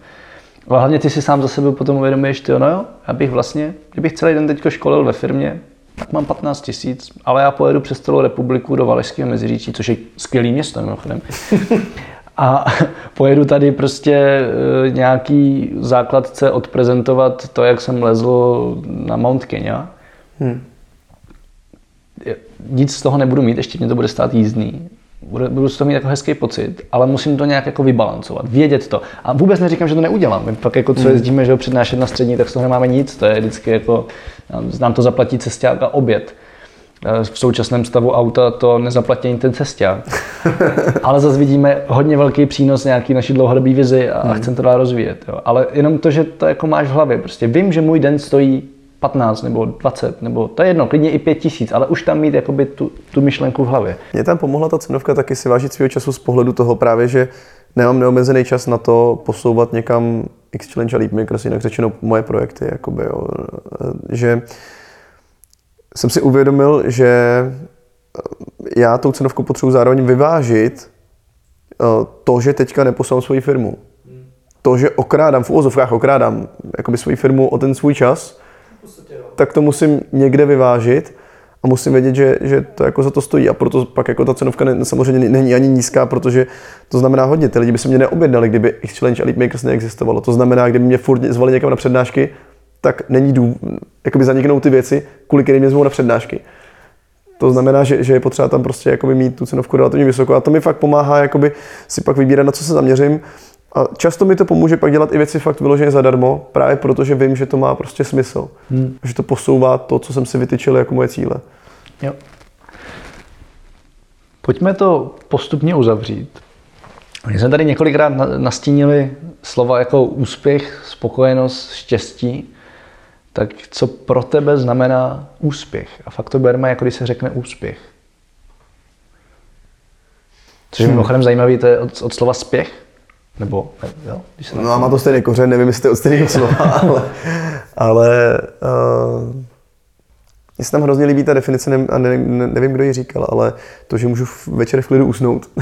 Ale hlavně ty si sám za sebe potom uvědomíš, ty no jo, já bych vlastně, kdybych celý den teď školil ve firmě, tak mám 15 tisíc, ale já pojedu přes celou republiku do Valašského Meziříčí, což je skvělý město mimochodem. a pojedu tady prostě e, nějaký základce odprezentovat to, jak jsem lezl na Mount Kenya. Hmm. Nic z toho nebudu mít, ještě mě to bude stát jízdný. Budu z toho mít jako hezký pocit, ale musím to nějak jako vybalancovat, vědět to. A vůbec neříkám, že to neudělám. My pak jako co hmm. jezdíme, že přednášet na střední, tak z toho nemáme nic. To je vždycky jako, nám to zaplatí cesták a oběd. Eh, v současném stavu auta to nezaplatí ten cesták. Ale zase vidíme hodně velký přínos nějaký naší dlouhodobé vizi a hmm. chcem to dál rozvíjet. Jo. Ale jenom to, že to jako máš v hlavě. Prostě vím, že můj den stojí 15 nebo 20, nebo to je jedno, klidně i 5 tisíc, ale už tam mít jakoby tu, tu myšlenku v hlavě. Mě tam pomohla ta cenovka taky si vážit svého času z pohledu toho právě, že nemám neomezený čas na to posouvat někam X Challenge a Leap Makers, jinak řečeno moje projekty, jakoby, jo. že jsem si uvědomil, že eh, já tou cenovkou potřebuji zároveň vyvážit eh, to, že teďka neposlám svoji firmu. To, že okrádám, v úvozovkách okrádám jakoby svoji firmu o ten svůj čas, tak to musím někde vyvážit a musím vědět, že, že to jako za to stojí. A proto pak jako ta cenovka ne, samozřejmě není ani nízká, protože to znamená hodně. Ty lidi by se mě neobjednali, kdyby X Challenge a Leap Makers neexistovalo. To znamená, kdyby mě furt zvali někam na přednášky, tak není důvod, jakoby zaniknou ty věci, kvůli kterým mě zvou na přednášky. To znamená, že, že je potřeba tam prostě jakoby mít tu cenovku relativně vysokou a to mi fakt pomáhá jakoby si pak vybírat, na co se zaměřím. A často mi to pomůže pak dělat i věci fakt vyloženě zadarmo, právě protože vím, že to má prostě smysl. Hmm. Že to posouvá to, co jsem si vytyčil jako moje cíle. Jo. Pojďme to postupně uzavřít. My jsme tady několikrát nastínili slova jako úspěch, spokojenost, štěstí tak co pro tebe znamená úspěch? A fakt to berme, jako když se řekne úspěch. Což je hmm. mimochodem zajímavý, to je od, od slova spěch? Nebo, jo, když se no a má to stejný kořen, nevím, jestli to je od stejného slova, ale, ale uh, mně se tam hrozně líbí ta definice, ne, a ne, ne, nevím, kdo ji říkal, ale to, že můžu večer v klidu usnout.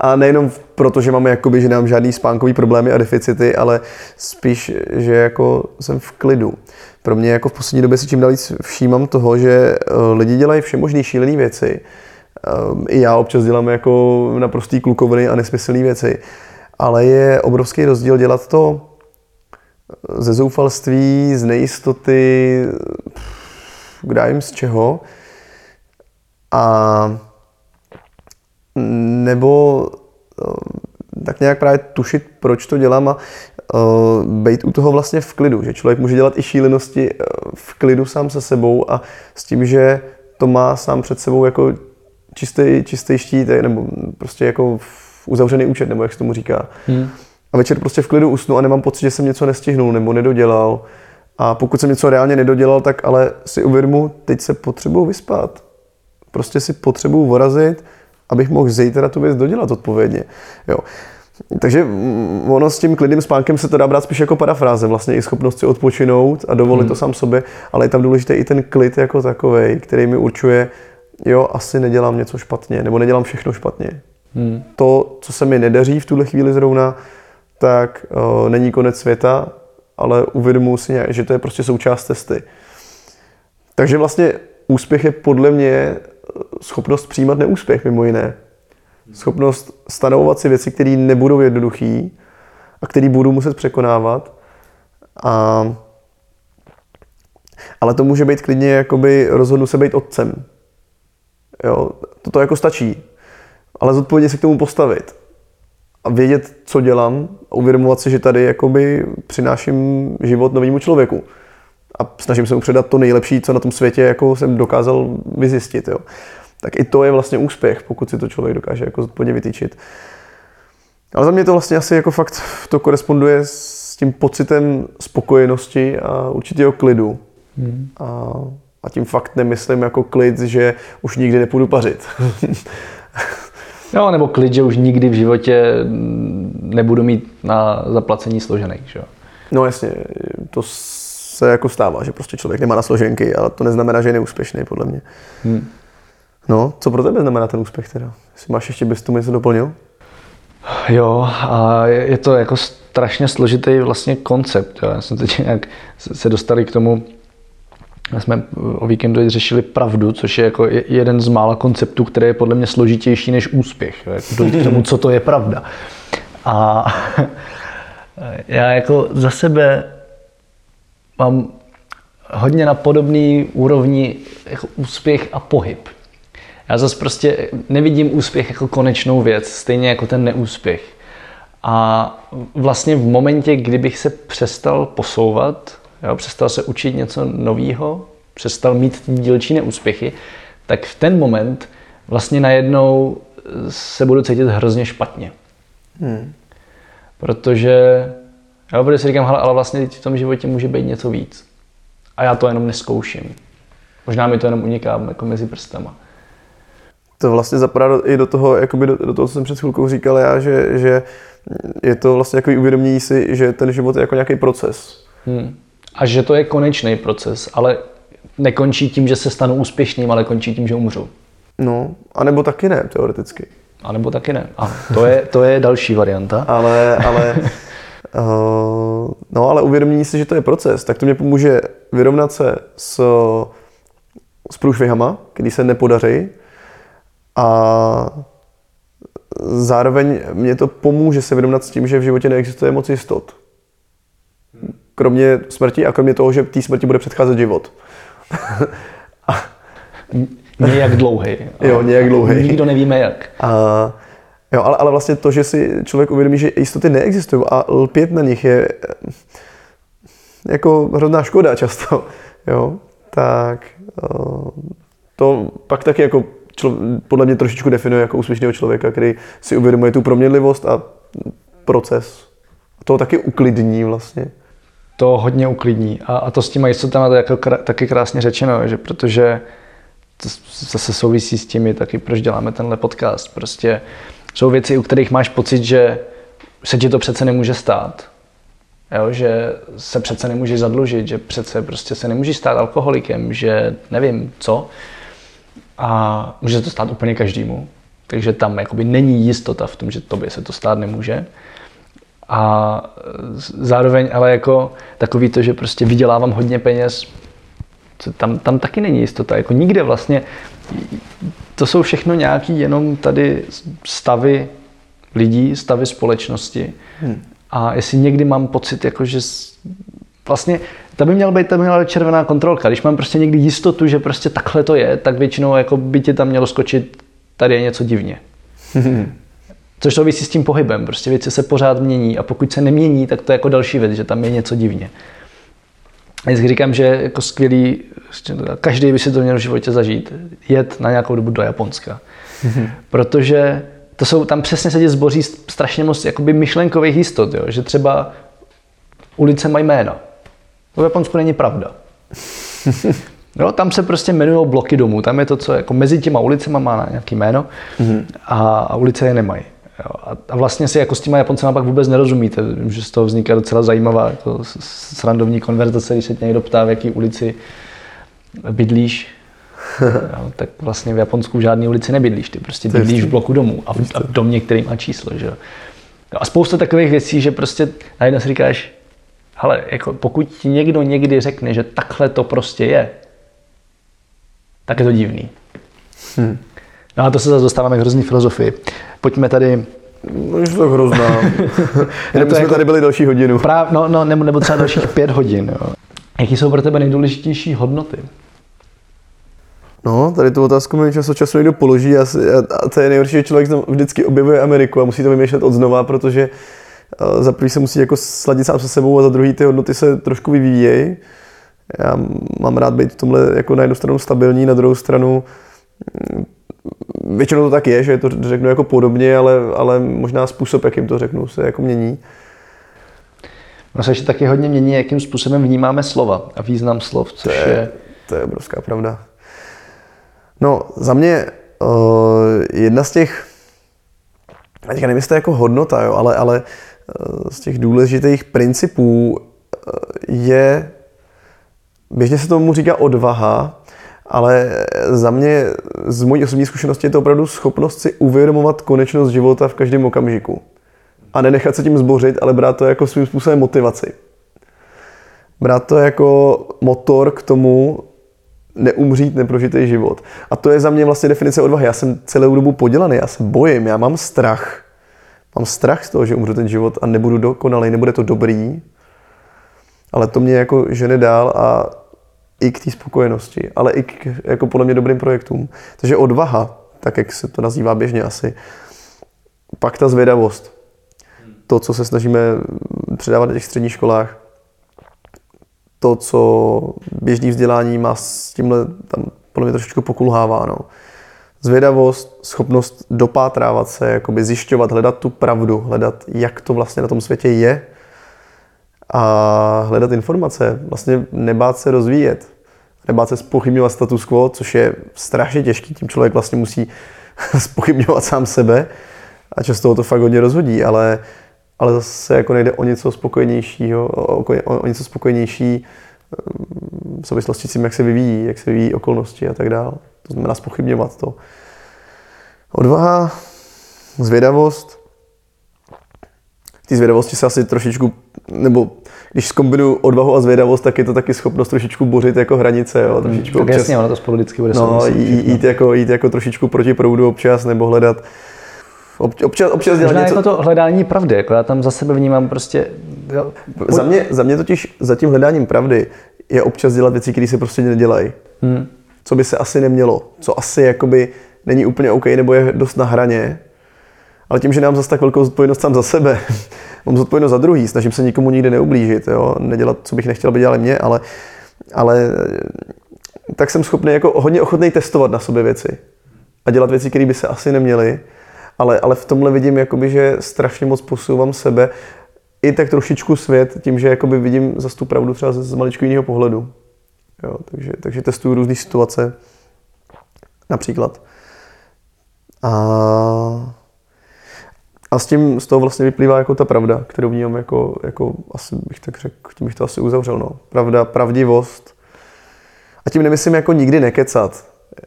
A nejenom proto, že máme jakoby, že nám žádný spánkový problémy a deficity, ale spíš, že jako jsem v klidu. Pro mě jako v poslední době si čím dál všímám toho, že eh, lidi dělají všemožné šílené věci. Ehm, I já občas dělám jako naprostý klukoviny a nesmyslné věci. Ale je obrovský rozdíl dělat to eh, ze zoufalství, z nejistoty, kdo jim z čeho. A nebo eh, tak nějak právě tušit, proč to dělám a uh, být u toho vlastně v klidu, že člověk může dělat i šílenosti uh, v klidu sám se sebou a s tím, že to má sám před sebou jako čistý, čistý štít, nebo prostě jako uzavřený účet, nebo jak se tomu říká. Hmm. A večer prostě v klidu usnu a nemám pocit, že jsem něco nestihnul nebo nedodělal. A pokud jsem něco reálně nedodělal, tak ale si uvědomu, teď se potřebuji vyspat. Prostě si potřebuji vorazit, abych mohl zítra tu věc dodělat odpovědně. Jo. Takže ono s tím klidným spánkem se to dá brát spíš jako parafráze, vlastně i schopnost si odpočinout a dovolit hmm. to sám sobě, ale je tam důležité i ten klid jako takový, který mi určuje, jo, asi nedělám něco špatně, nebo nedělám všechno špatně. Hmm. To, co se mi nedaří v tuhle chvíli zrovna, tak o, není konec světa, ale uvědomuji si, nějak, že to je prostě součást cesty. Takže vlastně úspěch je podle mě schopnost přijímat neúspěch mimo jiné. Schopnost stanovovat si věci, které nebudou jednoduché a které budu muset překonávat. A, ale to může být klidně, jakoby rozhodnu se být otcem. Jo, to jako stačí. Ale zodpovědně se k tomu postavit. A vědět, co dělám a uvědomovat si, že tady jakoby přináším život novému člověku a snažím se mu předat to nejlepší, co na tom světě jako jsem dokázal vyzjistit. Jo. Tak i to je vlastně úspěch, pokud si to člověk dokáže jako zodpovědně vytýčit. Ale za mě to vlastně asi jako fakt to koresponduje s tím pocitem spokojenosti a určitého klidu. Hmm. A, a tím fakt nemyslím jako klid, že už nikdy nepůjdu pařit. Jo, nebo klid, že už nikdy v životě nebudu mít na zaplacení složený. Že? No jasně, to se jako stává, že prostě člověk nemá na složenky, ale to neznamená, že je neúspěšný, podle mě. Hmm. No, co pro tebe znamená ten úspěch teda? Jestli máš ještě bys tu něco doplnil? Jo, a je to jako strašně složitý vlastně koncept. Jo. Já jsem teď nějak se dostali k tomu, jsme o víkendu řešili pravdu, což je jako jeden z mála konceptů, který je podle mě složitější než úspěch. Jako dojít k tomu, co to je pravda. A já jako za sebe mám hodně na podobný úrovni jako úspěch a pohyb. Já zase prostě nevidím úspěch jako konečnou věc, stejně jako ten neúspěch. A vlastně v momentě, kdybych se přestal posouvat, jo, přestal se učit něco nového, přestal mít ty dílčí neúspěchy, tak v ten moment vlastně najednou se budu cítit hrozně špatně. Hmm. Protože, já protože si říkám, hele, ale vlastně v tom životě může být něco víc. A já to jenom neskouším. Možná mi to jenom uniká jako mezi prstama. To vlastně zapadá i do toho, jakoby do, do toho, co jsem před chvilkou říkal já, že, že je to vlastně jako uvědomění si, že ten život je jako nějaký proces. Hmm. A že to je konečný proces, ale nekončí tím, že se stanu úspěšným, ale končí tím, že umřu. No, anebo taky ne, teoreticky. A nebo taky ne. A to je, to je další varianta. ale, ale, uh, no, ale uvědomění si, že to je proces, tak to mě pomůže vyrovnat se s, s průšvihama, který se nepodaří a zároveň mě to pomůže se vyrovnat s tím, že v životě neexistuje moc jistot. Kromě smrti a kromě toho, že té smrti bude předcházet život. Nějak dlouhý. Jo, nějak dlouhý. Nikdo nevíme jak. A, jo, ale, ale vlastně to, že si člověk uvědomí, že jistoty neexistují a lpět na nich je eh, jako hrozná škoda často, jo, tak eh, to pak taky jako člo, podle mě trošičku definuje jako úspěšného člověka, který si uvědomuje tu proměnlivost a proces. To taky uklidní vlastně. To hodně uklidní. A, a to s těma jistotama to je jako krá, taky krásně řečeno, že protože to zase souvisí s tím, taky proč děláme tenhle podcast. Prostě jsou věci, u kterých máš pocit, že se ti to přece nemůže stát. Jo, že se přece nemůžeš zadlužit, že přece prostě se nemůžeš stát alkoholikem, že nevím co. A může se to stát úplně každému. Takže tam jakoby není jistota v tom, že tobě se to stát nemůže. A zároveň ale jako takový to, že prostě vydělávám hodně peněz, tam, tam taky není jistota. Jako nikde vlastně. To jsou všechno nějaký jenom tady stavy lidí, stavy společnosti. Hmm. A jestli někdy mám pocit, jako že vlastně to by měla být, to by měla být červená kontrolka. Když mám prostě někdy jistotu, že prostě takhle to je, tak většinou jako by ti tam mělo skočit, tady je něco divně. Což souvisí s tím pohybem. Prostě věci se pořád mění a pokud se nemění, tak to je jako další věc, že tam je něco divně. Já říkám, že jako skvělý, každý by si to měl v životě zažít, jet na nějakou dobu do Japonska. Protože to jsou, tam přesně se zboří strašně moc jakoby myšlenkových jistot, jo? že třeba ulice mají jména. To v Japonsku není pravda. Jo, tam se prostě jmenují bloky domů. Tam je to, co jako mezi těma ulicema má nějaký jméno mm-hmm. a, a ulice je nemají. Jo, a, a vlastně si jako s těma Japoncema pak vůbec nerozumíte, že z toho vzniká docela zajímavá jako srandovní konverzace, když se tě někdo ptá, v jaký ulici bydlíš, jo, tak vlastně v Japonsku v žádné ulici nebydlíš, ty prostě bydlíš v bloku domů a v, a v domě, který má číslo. Že? a spousta takových věcí, že prostě najednou si říkáš, ale jako pokud ti někdo někdy řekne, že takhle to prostě je, tak je to divný. Hmm. No a to se zase dostáváme k hrozný filozofii. Pojďme tady No, je to hrozná. Jenom jsme jako, tady byli další hodinu. Práv, no, no, nebo, nebo třeba dalších pět hodin. Jo. Jaký jsou pro tebe nejdůležitější hodnoty? No, tady tu otázku mi čas od času někdo položí a, a to je nejhorší, že člověk vždycky objevuje Ameriku a musí to vymýšlet od znova, protože uh, za prvý se musí jako sladit sám se sebou a za druhý ty hodnoty se trošku vyvíjejí. Já mám rád být v tomhle jako na jednu stranu stabilní, na druhou stranu mm, většinou to tak je, že to řeknu jako podobně, ale, ale možná způsob, jakým to řeknu, se jako mění. Ono se ještě taky hodně mění, jakým způsobem vnímáme slova a význam slov, což to je, je... To je obrovská pravda. No, za mě uh, jedna z těch, teďka nevím, jestli to je jako hodnota, jo, ale, ale z těch důležitých principů uh, je, běžně se tomu říká odvaha, ale za mě, z mojí osobní zkušenosti, je to opravdu schopnost si uvědomovat konečnost života v každém okamžiku. A nenechat se tím zbořit, ale brát to jako svým způsobem motivaci. Brát to jako motor k tomu, neumřít neprožitý život. A to je za mě vlastně definice odvahy. Já jsem celou dobu podělaný, já se bojím, já mám strach. Mám strach z toho, že umřu ten život a nebudu dokonalý, nebude to dobrý, ale to mě jako žene dál a i k té spokojenosti, ale i k jako podle mě dobrým projektům. Takže odvaha, tak jak se to nazývá běžně asi, pak ta zvědavost, to, co se snažíme předávat na těch středních školách, to, co běžný vzdělání má s tímhle tam podle mě trošičku pokulhává. No. Zvědavost, schopnost dopátrávat se, jakoby zjišťovat, hledat tu pravdu, hledat, jak to vlastně na tom světě je a hledat informace, vlastně nebát se rozvíjet, nebát se spochybňovat status quo, což je strašně těžký, tím člověk vlastně musí spochybňovat sám sebe a často ho to fakt hodně rozhodí, ale ale zase jako nejde o něco spokojenějšího, o, o, o něco spokojenější v souvislosti s tím, jak se vyvíjí, jak se vyvíjí okolnosti a tak dále. To znamená spochybňovat to. Odvaha, zvědavost. Ty zvědavosti se asi trošičku, nebo když zkombinuju odvahu a zvědavost, tak je to taky schopnost trošičku bořit jako hranice. Jo, trošičku tak občas, jasně, ono to spolu vždycky bude no, jít, jít, jako, jít jako trošičku proti proudu občas, nebo hledat Občas, občas dělat něco... jako to hledání pravdy, jako já tam za sebe vnímám prostě... Jo. Za, mě, za mě totiž za tím hledáním pravdy je občas dělat věci, které se prostě nedělají. Hmm. Co by se asi nemělo, co asi jakoby není úplně OK nebo je dost na hraně, ale tím, že nám zase tak velkou zodpovědnost sám za sebe, mám zodpovědnost za druhý, snažím se nikomu nikdy neublížit, jo? nedělat, co bych nechtěl, aby dělali mě, ale, ale tak jsem schopný jako hodně ochotný testovat na sobě věci a dělat věci, které by se asi neměly ale, ale v tomhle vidím, jakoby, že strašně moc posouvám sebe i tak trošičku svět tím, že jakoby vidím za tu pravdu třeba z, maličko jiného pohledu. Jo, takže, takže testuju různé situace, například. A, a s tím z toho vlastně vyplývá jako ta pravda, kterou vnímám jako, jako asi bych tak řekl, tím bych to asi uzavřel. No. Pravda, pravdivost. A tím nemyslím jako nikdy nekecat.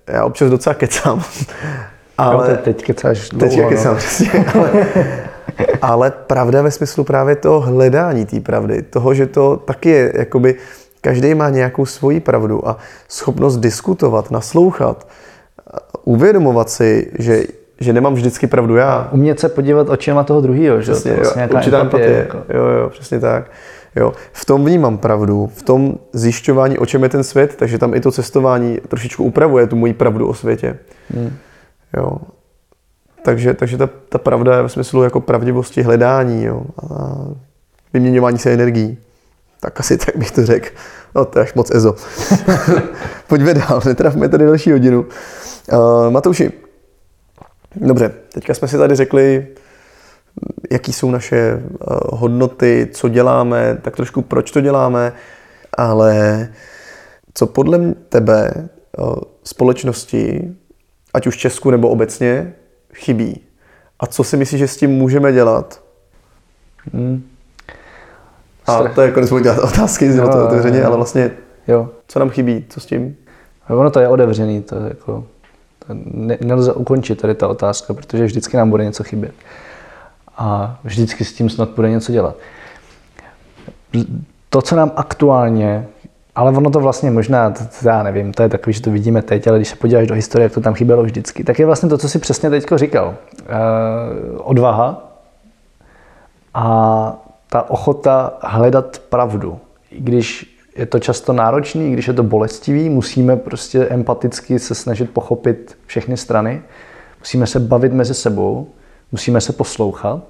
Já občas docela kecám, ale jo, teď kecáš dlouho, Teď kecám, no. přesně, ale, ale pravda ve smyslu právě toho hledání té pravdy, toho, že to taky je, jakoby, každý má nějakou svoji pravdu a schopnost diskutovat, naslouchat, uvědomovat si, že že nemám vždycky pravdu já. Umět se podívat očima toho druhého, že? Přesně, to vlastně jo, určitá empatie. Jako. Jo, jo, přesně tak. Jo. V tom vnímám pravdu, v tom zjišťování, o čem je ten svět, takže tam i to cestování trošičku upravuje tu moji pravdu o světě. Hmm. Jo. Takže, takže ta, ta pravda je ve smyslu jako pravdivosti hledání jo. a vyměňování se energií. Tak asi tak bych to řekl. No to je až moc ezo. Pojďme dál, netrafme tady další hodinu. Uh, Matouši, dobře, teďka jsme si tady řekli, jaký jsou naše uh, hodnoty, co děláme, tak trošku proč to děláme, ale co podle tebe uh, společnosti ať už Česku nebo obecně, chybí. A co si myslíš, že s tím můžeme dělat? Hmm. A to je konec dělat otázky, jo, to otevřeně, jo, ale vlastně jo. co nám chybí, co s tím? Ono to je otevřený, to je jako, to ne, nelze ukončit tady ta otázka, protože vždycky nám bude něco chybět. A vždycky s tím snad bude něco dělat. To, co nám aktuálně ale ono to vlastně možná, to, to já nevím, to je takový, že to vidíme teď, ale když se podíváš do historie, jak to tam chybělo vždycky, tak je vlastně to, co si přesně teď říkal. Uh, odvaha a ta ochota hledat pravdu. I když je to často náročný, když je to bolestivý, musíme prostě empaticky se snažit pochopit všechny strany, musíme se bavit mezi sebou, musíme se poslouchat,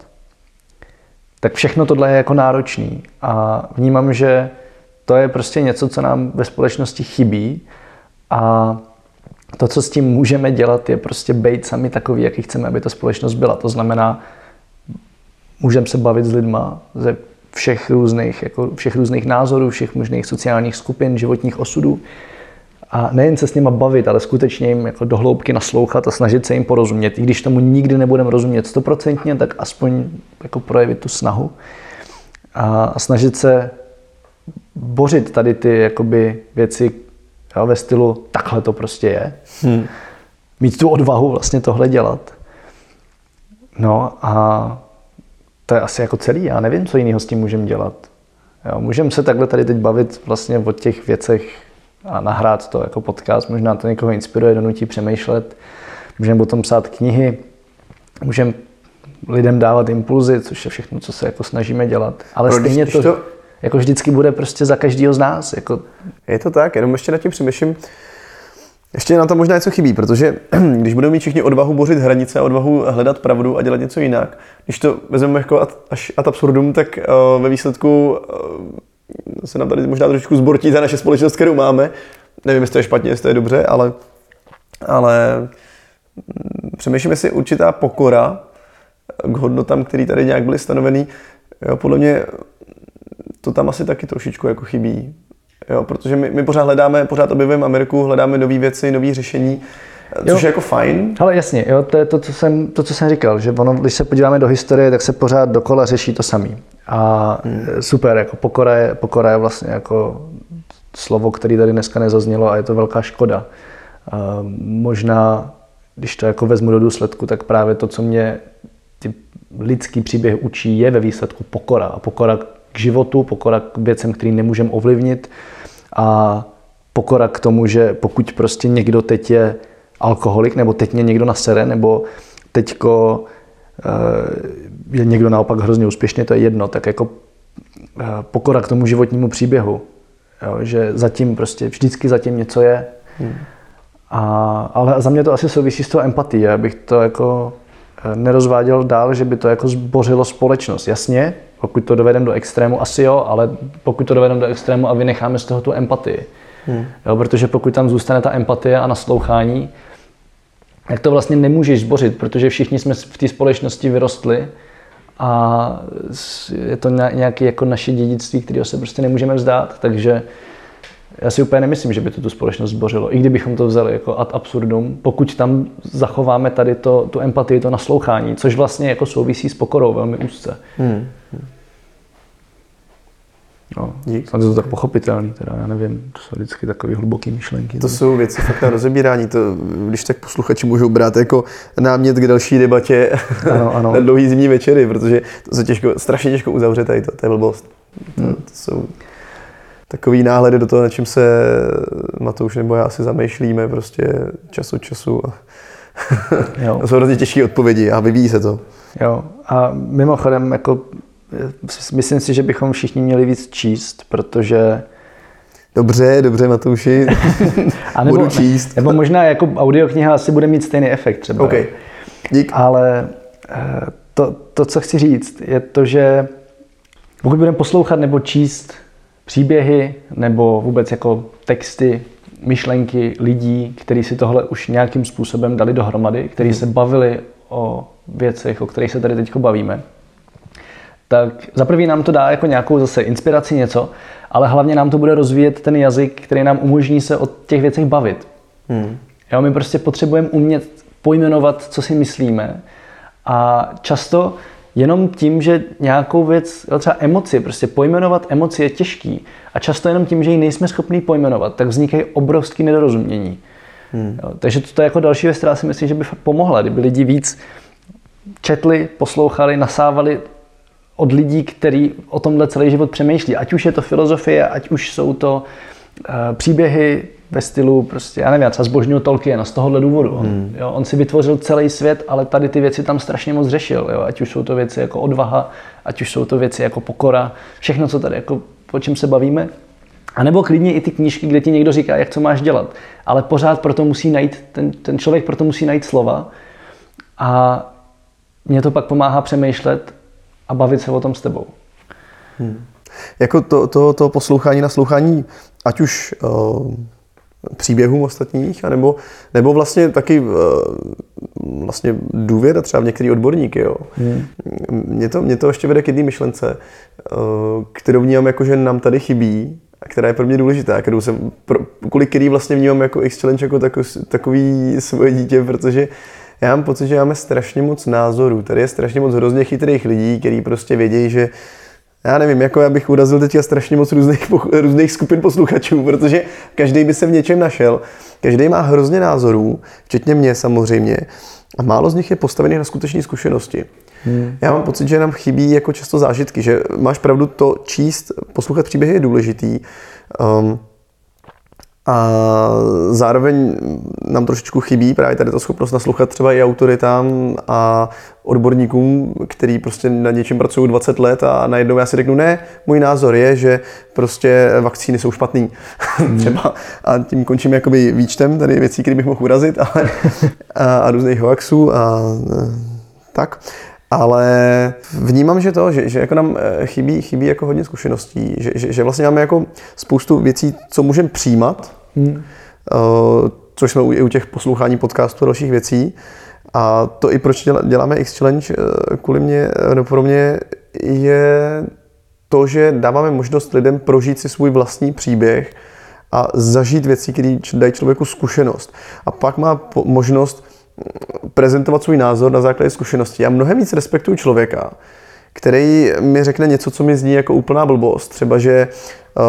tak všechno tohle je jako náročný. A vnímám, že to je prostě něco, co nám ve společnosti chybí a to, co s tím můžeme dělat, je prostě být sami takový, jaký chceme, aby ta společnost byla. To znamená, můžeme se bavit s lidma ze všech různých, jako všech různých názorů, všech možných sociálních skupin, životních osudů. A nejen se s nima bavit, ale skutečně jim jako dohloubky naslouchat a snažit se jim porozumět. I když tomu nikdy nebudeme rozumět stoprocentně, tak aspoň jako projevit tu snahu. A snažit se bořit tady ty jakoby věci jo, ve stylu takhle to prostě je. Hmm. Mít tu odvahu vlastně tohle dělat. No a to je asi jako celý. Já nevím, co jiného s tím můžeme dělat. Jo, můžeme se takhle tady teď bavit vlastně o těch věcech a nahrát to jako podcast. Možná to někoho inspiruje, donutí přemýšlet. Můžeme o tom psát knihy. Můžeme lidem dávat impulzy, což je všechno, co se jako snažíme dělat. Ale No, stejně to, to- jako vždycky bude prostě za každého z nás. Jako, Je to tak, jenom ještě nad tím přemýšlím. Ještě nám tam možná něco chybí, protože když budeme mít všichni odvahu bořit hranice a odvahu hledat pravdu a dělat něco jinak, když to vezmeme jako ad, až ad absurdum, tak uh, ve výsledku uh, se nám tady možná trošičku zbortí ta naše společnost, kterou máme. Nevím, jestli to je špatně, jestli to je dobře, ale, ale mm, přemýšlím, jestli určitá pokora k hodnotám, které tady nějak byly stanoveny, jo, podle mě to tam asi taky trošičku jako chybí. Jo, protože my, my pořád hledáme, pořád objevujeme Ameriku, hledáme nové věci, nové řešení, což Jo. je jako fajn. ale jasně, jo, to je to co, jsem, to, co jsem říkal, že ono, když se podíváme do historie, tak se pořád dokola řeší to samý. A hmm. super, jako pokora je, pokora je vlastně jako slovo, který tady dneska nezaznělo a je to velká škoda. A možná, když to jako vezmu do důsledku, tak právě to, co mě ty lidský příběh učí, je ve výsledku pokora. A pokora k životu, pokora k věcem, který nemůžeme ovlivnit a pokora k tomu, že pokud prostě někdo teď je alkoholik, nebo teď mě někdo nasere, nebo teďko eh, je někdo naopak hrozně úspěšný, to je jedno, tak jako eh, pokora k tomu životnímu příběhu. Jo, že zatím prostě vždycky zatím něco je. Hmm. A, ale za mě to asi souvisí s tou empatií. Já bych to jako eh, nerozváděl dál, že by to jako zbořilo společnost. Jasně, pokud to dovedeme do extrému, asi jo, ale pokud to dovedeme do extrému a vynecháme z toho tu empatii. Hmm. Jo, protože pokud tam zůstane ta empatie a naslouchání, tak to vlastně nemůžeš zbořit, protože všichni jsme v té společnosti vyrostli a je to ně- nějaké jako naše dědictví, kterého se prostě nemůžeme vzdát, takže já si úplně nemyslím, že by to tu společnost zbořilo, i kdybychom to vzali jako ad absurdum, pokud tam zachováme tady to, tu empatii, to naslouchání, což vlastně jako souvisí s pokorou velmi úzce. Hmm. No, Dík. snad je to tak pochopitelný, teda já nevím, to jsou vždycky takové hluboké myšlenky. To jsou věci fakt na rozebírání. To, když tak posluchači můžou brát jako námět k další debatě Ano, ano. na dlouhý zimní večery, protože to se těžko, strašně těžko uzavře tady to, to je blbost. To, Hmm. to jsou takový náhledy do toho, na čím se Matouš nebo já si zamýšlíme prostě čas od času. A Jo. to jsou hrozně těžké odpovědi a vyvíjí se to. Jo, a mimochodem, jako, eh, myslím si, že bychom všichni měli víc číst, protože Dobře, dobře, Matouši. a nebo, Budu číst. nebo možná jako audiokniha asi bude mít stejný efekt třeba. OK. Dík. Ale eh, to, to, co chci říct, je to, že pokud budeme poslouchat nebo číst příběhy nebo vůbec jako texty, myšlenky lidí, kteří si tohle už nějakým způsobem dali dohromady, kteří se bavili o věcech, o kterých se tady teď bavíme, tak za prvý nám to dá jako nějakou zase inspiraci něco, ale hlavně nám to bude rozvíjet ten jazyk, který nám umožní se o těch věcech bavit. Hmm. Jo, my prostě potřebujeme umět pojmenovat, co si myslíme. A často jenom tím, že nějakou věc, třeba emoci, prostě pojmenovat emoci je těžký. A často jenom tím, že ji nejsme schopni pojmenovat, tak vznikají obrovské nedorozumění. Hmm. Jo, takže to je jako další věc, která si myslím, že by fakt pomohla, kdyby lidi víc četli, poslouchali, nasávali od lidí, kteří o tomhle celý život přemýšlí. Ať už je to filozofie, ať už jsou to uh, příběhy ve stylu, prostě, já nevím, já třeba zbožňuju Tolkiena z tohohle důvodu. On, Hmm. jo, on si vytvořil celý svět, ale tady ty věci tam strašně moc řešil. Jo? Ať už jsou to věci jako odvaha, ať už jsou to věci jako pokora, všechno, co tady, jako, o čem se bavíme. A nebo klidně i ty knížky, kde ti někdo říká, jak co máš dělat. Ale pořád proto musí najít, ten, ten člověk proto musí najít slova. A mě to pak pomáhá přemýšlet a bavit se o tom s tebou. Jako to, to, to poslouchání, naslouchání, ať už uh, příběhům ostatních, anebo, nebo vlastně taky uh, vlastně důvěra třeba v některé odborníky. Jo. Hmm. Mě, to, mě to ještě vede k jedné myšlence, uh, kterou vnímám jako, že nám tady chybí a která je pro mě důležitá, kterou jsem, pro, kvůli který vlastně vnímám jako X-Challenge jako takový, takový svoje dítě, protože já mám pocit, že máme strašně moc názorů. Tady je strašně moc hrozně chytrých lidí, kteří prostě vědějí, že já nevím, jako já bych urazil teďka strašně moc různých, různých skupin posluchačů, protože každý by se v něčem našel. Každý má hrozně názorů, včetně mě samozřejmě, a málo z nich je postavených na skutečné zkušenosti. Hmm. Já mám pocit, že nám chybí jako často zážitky, že máš pravdu to číst, poslouchat příběhy je důležitý, um, A zároveň nám trošičku chybí právě tady ta schopnost naslouchat třeba i autoritám a odborníkům, který prostě na něčem pracují 20 let a najednou já si řeknu, ne, můj názor je, že prostě vakcíny jsou špatný. Hmm. třeba a tím končím jakoby výčtem tady věcí, které bych mohl urazit ale, a, a různých hoaxů a, a tak. Ale vnímám, že to, že, že jako nám eh, chybí, chybí jako hodně zkušeností, že, že, že vlastně máme jako spoustu věcí, co můžeme přijímat, hmm. uh, což jsme u, i u těch poslouchání podcastů a dalších věcí. A to i proč děláme X-Challenge eh, kvůli mě, no pro mě je to, že dáváme možnost lidem prožít si svůj vlastní příběh a zažít věci, které dají člověku zkušenost. A pak má možnost prezentovat svůj názor na základě zkušeností. Já mnohem víc respektuju člověka, který mi řekne něco, co mi zní jako úplná blbost. Třeba, že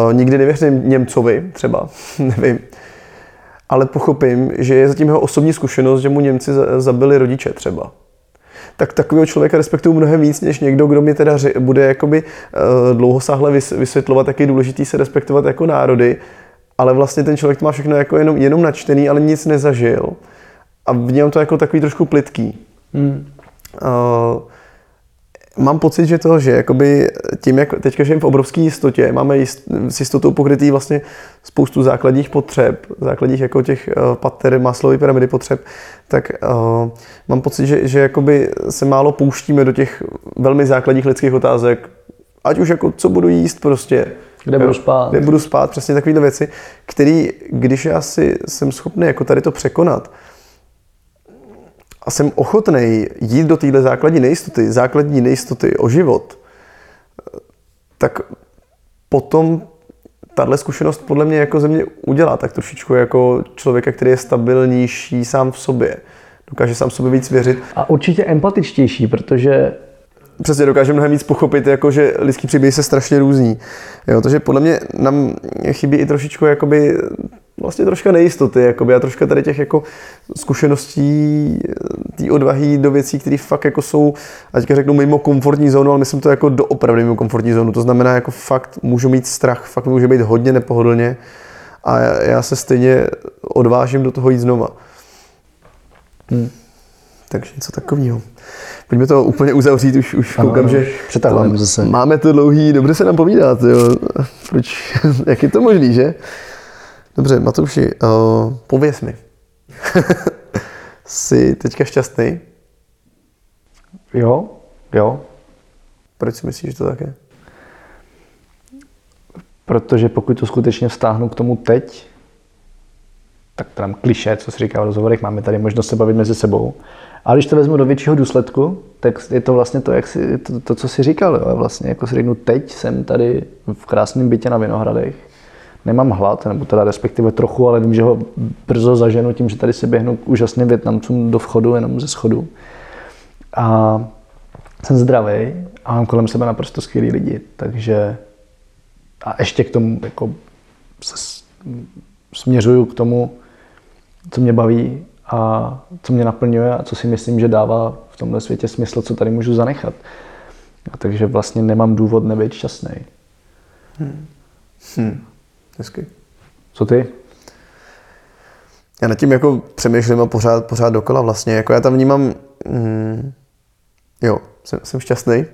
uh, nikdy nevěřím Němcovi, třeba, nevím. Ale pochopím, že je zatím jeho osobní zkušenost, že mu Němci zabili rodiče třeba. Tak takového člověka respektuju mnohem víc, než někdo, kdo mi teda bude jakoby uh, dlouhosáhle vysvětlovat, jak je důležitý se respektovat jako národy, ale vlastně ten člověk to má všechno jako jenom, jenom načtený, ale nic nezažil a vnímám to jako takový trošku plitký. Hmm. Uh, mám pocit, že to, že jakoby tím, jak teďka žijeme v obrovské jistotě, máme jist, s jistotou pokrytý vlastně spoustu základních potřeb, základních jako těch uh, pater, maslový pyramidy potřeb, tak uh, mám pocit, že, že jakoby se málo pouštíme do těch velmi základních lidských otázek, ať už jako co budu jíst prostě, kde budu spát. Kde budu spát, přesně takovéhle věci, které, když já si jsem schopný jako tady to překonat, a jsem ochotný jít do téhle základní nejistoty, základní nejistoty o život, tak potom tahle zkušenost podle mě jako ze mě udělá tak trošičku jako člověka, který je stabilnější sám v sobě. Dokáže sám sobě víc věřit. A určitě empatičtější, protože přesně dokáže mnohem víc pochopit, jako že lidský příběhy se strašně různí. Jo, takže podle mě nám chybí i trošičku jakoby vlastně troška nejistoty jakoby, a troška tady těch jako zkušeností, té odvahy do věcí, které fakt jako jsou, a teďka řeknu mimo komfortní zónu, ale myslím to jako doopravdy mimo komfortní zónu. To znamená, jako fakt můžu mít strach, fakt může být hodně nepohodlně a já se stejně odvážím do toho jít znova. Hmm. Takže něco takového. Pojďme to úplně uzavřít, už, už ano, koukám, že mám, zase. máme to dlouhý, dobře se nám povídat, jo. Proč, jak je to možný, že? Dobře, Matouši, uh, pověs mi. Jsi teďka šťastný? Jo, jo. Proč si myslíš, že to tak je? Protože pokud to skutečně vztáhnu k tomu teď, tak tam kliše, co si říká v rozhovorech, máme tady možnost se bavit mezi sebou. Ale když to vezmu do většího důsledku, tak je to vlastně to, jak si, to, to co jsi říkal. Jo. Vlastně jako si řeknu, teď jsem tady v krásném bytě na Vinohradech, nemám hlad, nebo teda respektive trochu, ale vím, že ho brzo zaženu tím, že tady si běhnu k úžasným Větnamcům do vchodu, jenom ze schodu. A jsem zdravý a mám kolem sebe naprosto skvělý lidi, takže a ještě k tomu jako se směřuju k tomu, co mě baví a co mě naplňuje a co si myslím, že dává v tomhle světě smysl, co tady můžu zanechat. A takže vlastně nemám důvod nebýt šťastný. Hmm. Hmm. Hezky. Co ty? Já nad tím jako přemýšlím a pořád, pořád dokola vlastně. Jako já tam vnímám, mm, jo, jsem, jsem šťastný.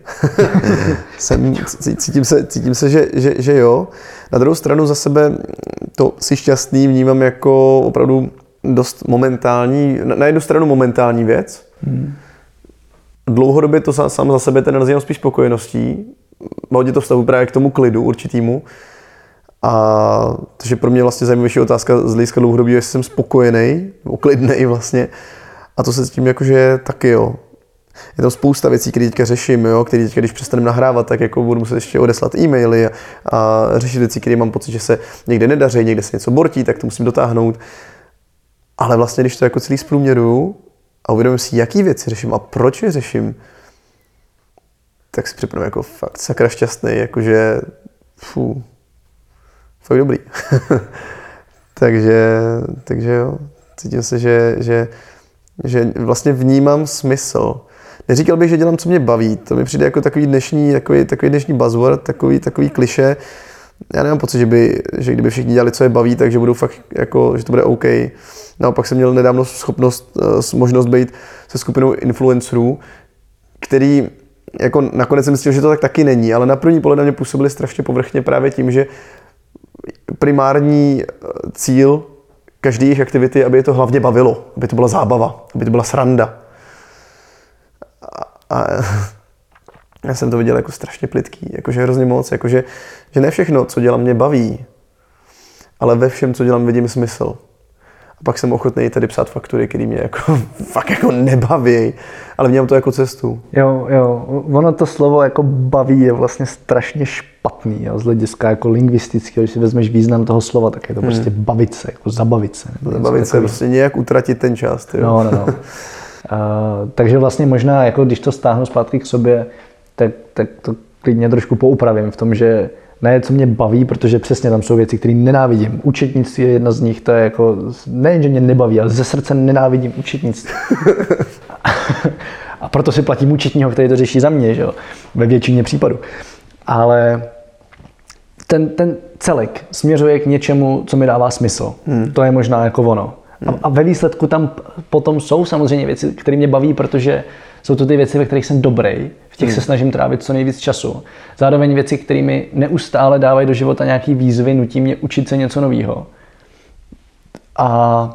jsem, cítím se, cítím se že, že, že jo. Na druhou stranu za sebe to si šťastný vnímám jako opravdu dost momentální, na jednu stranu momentální věc. Hmm. Dlouhodobě to sám za sebe ten nazývám spíš spokojeností. Hodně to vztahu právě k tomu klidu určitýmu. A takže pro mě vlastně zajímavější otázka z hlediska dlouhodobí, jestli jsem spokojený, uklidný vlastně. A to se s tím jakože taky jo. Je tam spousta věcí, které teďka řeším, jo, které teďka, když přestaneme nahrávat, tak jako budu muset ještě odeslat e-maily a, a řešit věci, které mám pocit, že se někde nedaří, někde se něco bortí, tak to musím dotáhnout. Ale vlastně, když to jako celý zprůměru a uvědomím si, jaký věci řeším a proč je řeším, tak si připadám jako fakt sakra šťastný, jakože fů, fakt dobrý. takže, takže jo, cítím se, že, že, že vlastně vnímám smysl. Neříkal bych, že dělám, co mě baví. To mi přijde jako takový dnešní, takový, takový dnešní buzzword, takový, takový kliše. já nemám pocit, že, by, že kdyby všichni dělali, co je baví, takže budou fakt, jako, že to bude OK. Naopak jsem měl nedávno schopnost, eh, možnost být se skupinou influencerů, který jako nakonec jsem myslel, že to tak taky není, ale na první pohled na mě působili strašně povrchně právě tím, že primární eh, cíl každé jejich aktivity, aby je to hlavně bavilo, aby to byla zábava, aby to byla sranda. A, a já jsem to viděl jako strašně plitký, jakože hrozně moc, jakože že ne všechno, co dělám, mě baví, ale ve všem, co dělám, vidím smysl. A pak jsem ochotný tady psát faktury, které mě jako, fakt jako nebaví, ale vnímám to jako cestu. Jo, jo, ono to slovo jako baví je vlastně strašně špatný, jo, z hlediska jako lingvistického, když si vezmeš význam toho slova, tak je to hmm. prostě bavit se, jako zabavit se. Zabavit se, prostě nějak utratit ten čas. Tyjo. No, no, no. uh, takže vlastně možná, jako když to stáhnu zpátky k sobě, tak, tak to klidně trošku poupravím v tom, že ne, co mě baví, protože přesně tam jsou věci, které nenávidím. Učetnictví je jedna z nich, to je jako, nejen, že mě nebaví, ale ze srdce nenávidím učetnictví. a proto si platím účetního, který to řeší za mě, že jo? ve většině případů. Ale ten, ten celek směřuje k něčemu, co mi dává smysl. Hmm. To je možná jako ono. A, a ve výsledku tam potom jsou samozřejmě věci, které mě baví, protože jsou to ty věci, ve kterých jsem dobrý, v těch hmm. se snažím trávit co nejvíc času. Zároveň věci, které mi neustále dávají do života nějaký výzvy, nutí mě učit se něco nového. A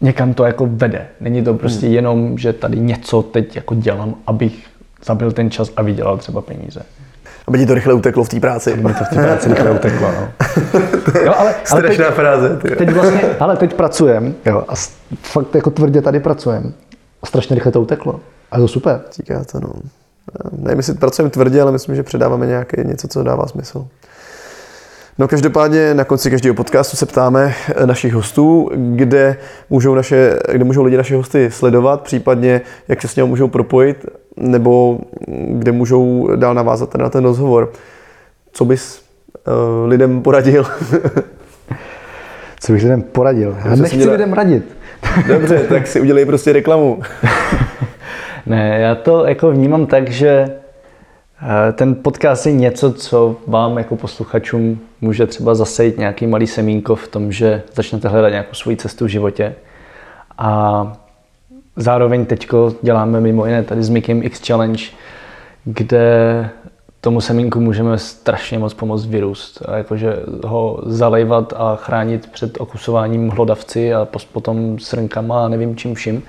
někam to jako vede. Není to prostě hmm. jenom, že tady něco teď jako dělám, abych zabil ten čas a vydělal třeba peníze. Aby ti to rychle uteklo v té práci. Aby mi to v té práci rychle uteklo, no. jo, ale, ale teď, fráze. Ty. Teď vlastně, ale teď pracujem, jo, a fakt jako tvrdě tady pracujem. A strašně rychle to uteklo. A to super. Říká to, no. Nevím, jestli pracujeme tvrdě, ale myslím, že předáváme nějaké něco, co dává smysl. No každopádně na konci každého podcastu se ptáme našich hostů, kde můžou, naše, kde můžou lidi naše hosty sledovat, případně jak se s ním můžou propojit, nebo kde můžou dál navázat na ten rozhovor. Co bys uh, lidem poradil? Co bych lidem poradil? Já nechci měla... lidem radit. Dobře, tak si udělej prostě reklamu. Ne, já to jako vnímám tak, že eh, ten podcast je něco, co vám jako posluchačům může třeba zasejít nějaký malý semínko v tom, že začnete hledat nějakou svoji cestu v životě. A zároveň teď děláme mimo jiné tady s Mikem X Challenge, kde tomu semínku můžeme strašně moc pomoct vyrůst. A jakože ho zalejvat a chránit před okusováním hlodavci a potom srnkama a nevím čím vším.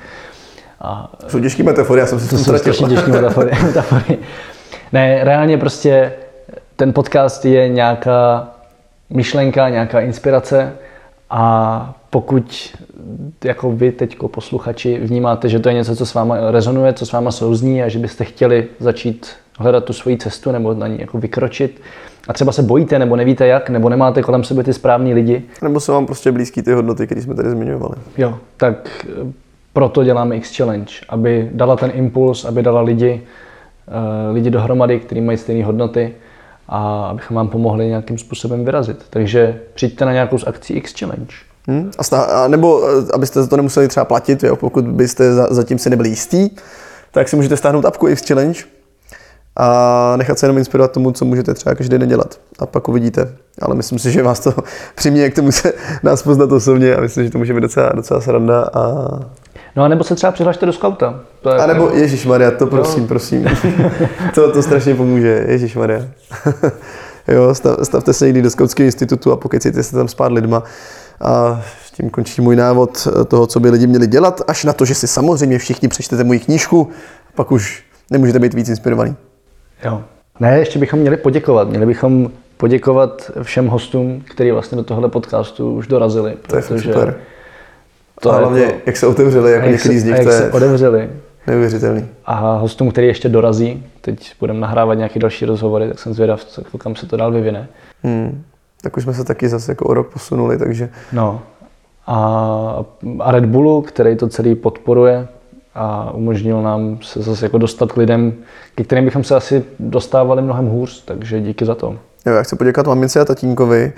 A, jsou těžké metafory, já jsem si to jsou strašně těžké metafory, metafory. Ne, reálně prostě ten podcast je nějaká myšlenka, nějaká inspirace a pokud jako vy teď posluchači vnímáte, že to je něco, co s váma rezonuje, co s váma souzní a že byste chtěli začít hledat tu svoji cestu nebo na ní jako vykročit a třeba se bojíte nebo nevíte jak, nebo nemáte kolem sebe ty správní lidi. Nebo jsou vám prostě blízký ty hodnoty, které jsme tady zmiňovali. Jo, tak proto děláme X Challenge, aby dala ten impuls, aby dala lidi, uh, lidi dohromady, kteří mají stejné hodnoty a abychom vám pomohli nějakým způsobem vyrazit. Takže přijďte na nějakou z akcí X Challenge. Hmm. A, stá, a nebo eh, abyste to nemuseli třeba platit, jo, pokud byste za, zatím si nebyli jistí, tak si můžete stáhnout apku X Challenge a nechat se jenom inspirovat tomu, co můžete třeba každý den dělat. A pak uvidíte. Ale myslím si, že vás to přiměje k tomu se nás poznat osobně a myslím, že to může být docela, docela sranda a No a nebo se třeba přihlašte do skauta. To je a nebo, Ježíš Maria, to prosím, no. prosím. to, to strašně pomůže, Ježíš Maria. jo, stav, stavte se někdy do skautského institutu a pokecíte se tam s pár lidma. A tím končí můj návod toho, co by lidi měli dělat, až na to, že si samozřejmě všichni přečtete moji knížku, pak už nemůžete být víc inspirovaný. Jo. Ne, ještě bychom měli poděkovat. Měli bychom poděkovat všem hostům, kteří vlastně do tohohle podcastu už dorazili. To je super. To a hlavně, jako, jak se otevřeli, jako některý z nich, jak to se odevřeli. Neuvěřitelný. A hostům, který ještě dorazí, teď budeme nahrávat nějaké další rozhovory, tak jsem zvědav, kam se to dál vyvine. Hmm. Tak už jsme se taky zase jako o rok posunuli, takže... No. A, a Red Bullu, který to celý podporuje a umožnil nám se zase jako dostat k lidem, ke kterým bychom se asi dostávali mnohem hůř, takže díky za to. Jo, já chci poděkovat mamince a tatínkovi,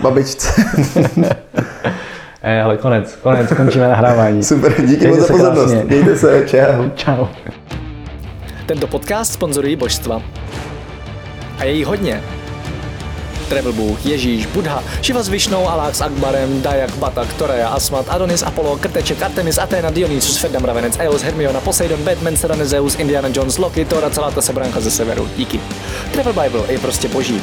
babičce. Eh, ale konec, konec, končíme nahrávání. Super, díky moc za pozornost. Krásně. Mějte se, čau. Čau. Tento podcast sponzorují božstva. A je jí hodně. Travel Bůh, Ježíš, Buddha, Shiva s Višnou, Alák s Akbarem, Dayak, Batak, Torea, Asmat, Adonis, Apollo, Krteček, Artemis, Athena, Dionysus, Ferdam, Ravenec, Eos, Hermiona, Poseidon, Batman, Serena, Zeus, Indiana Jones, Loki, Thor a celá ta sebranka ze severu. Díky. Travel Bible je prostě boží.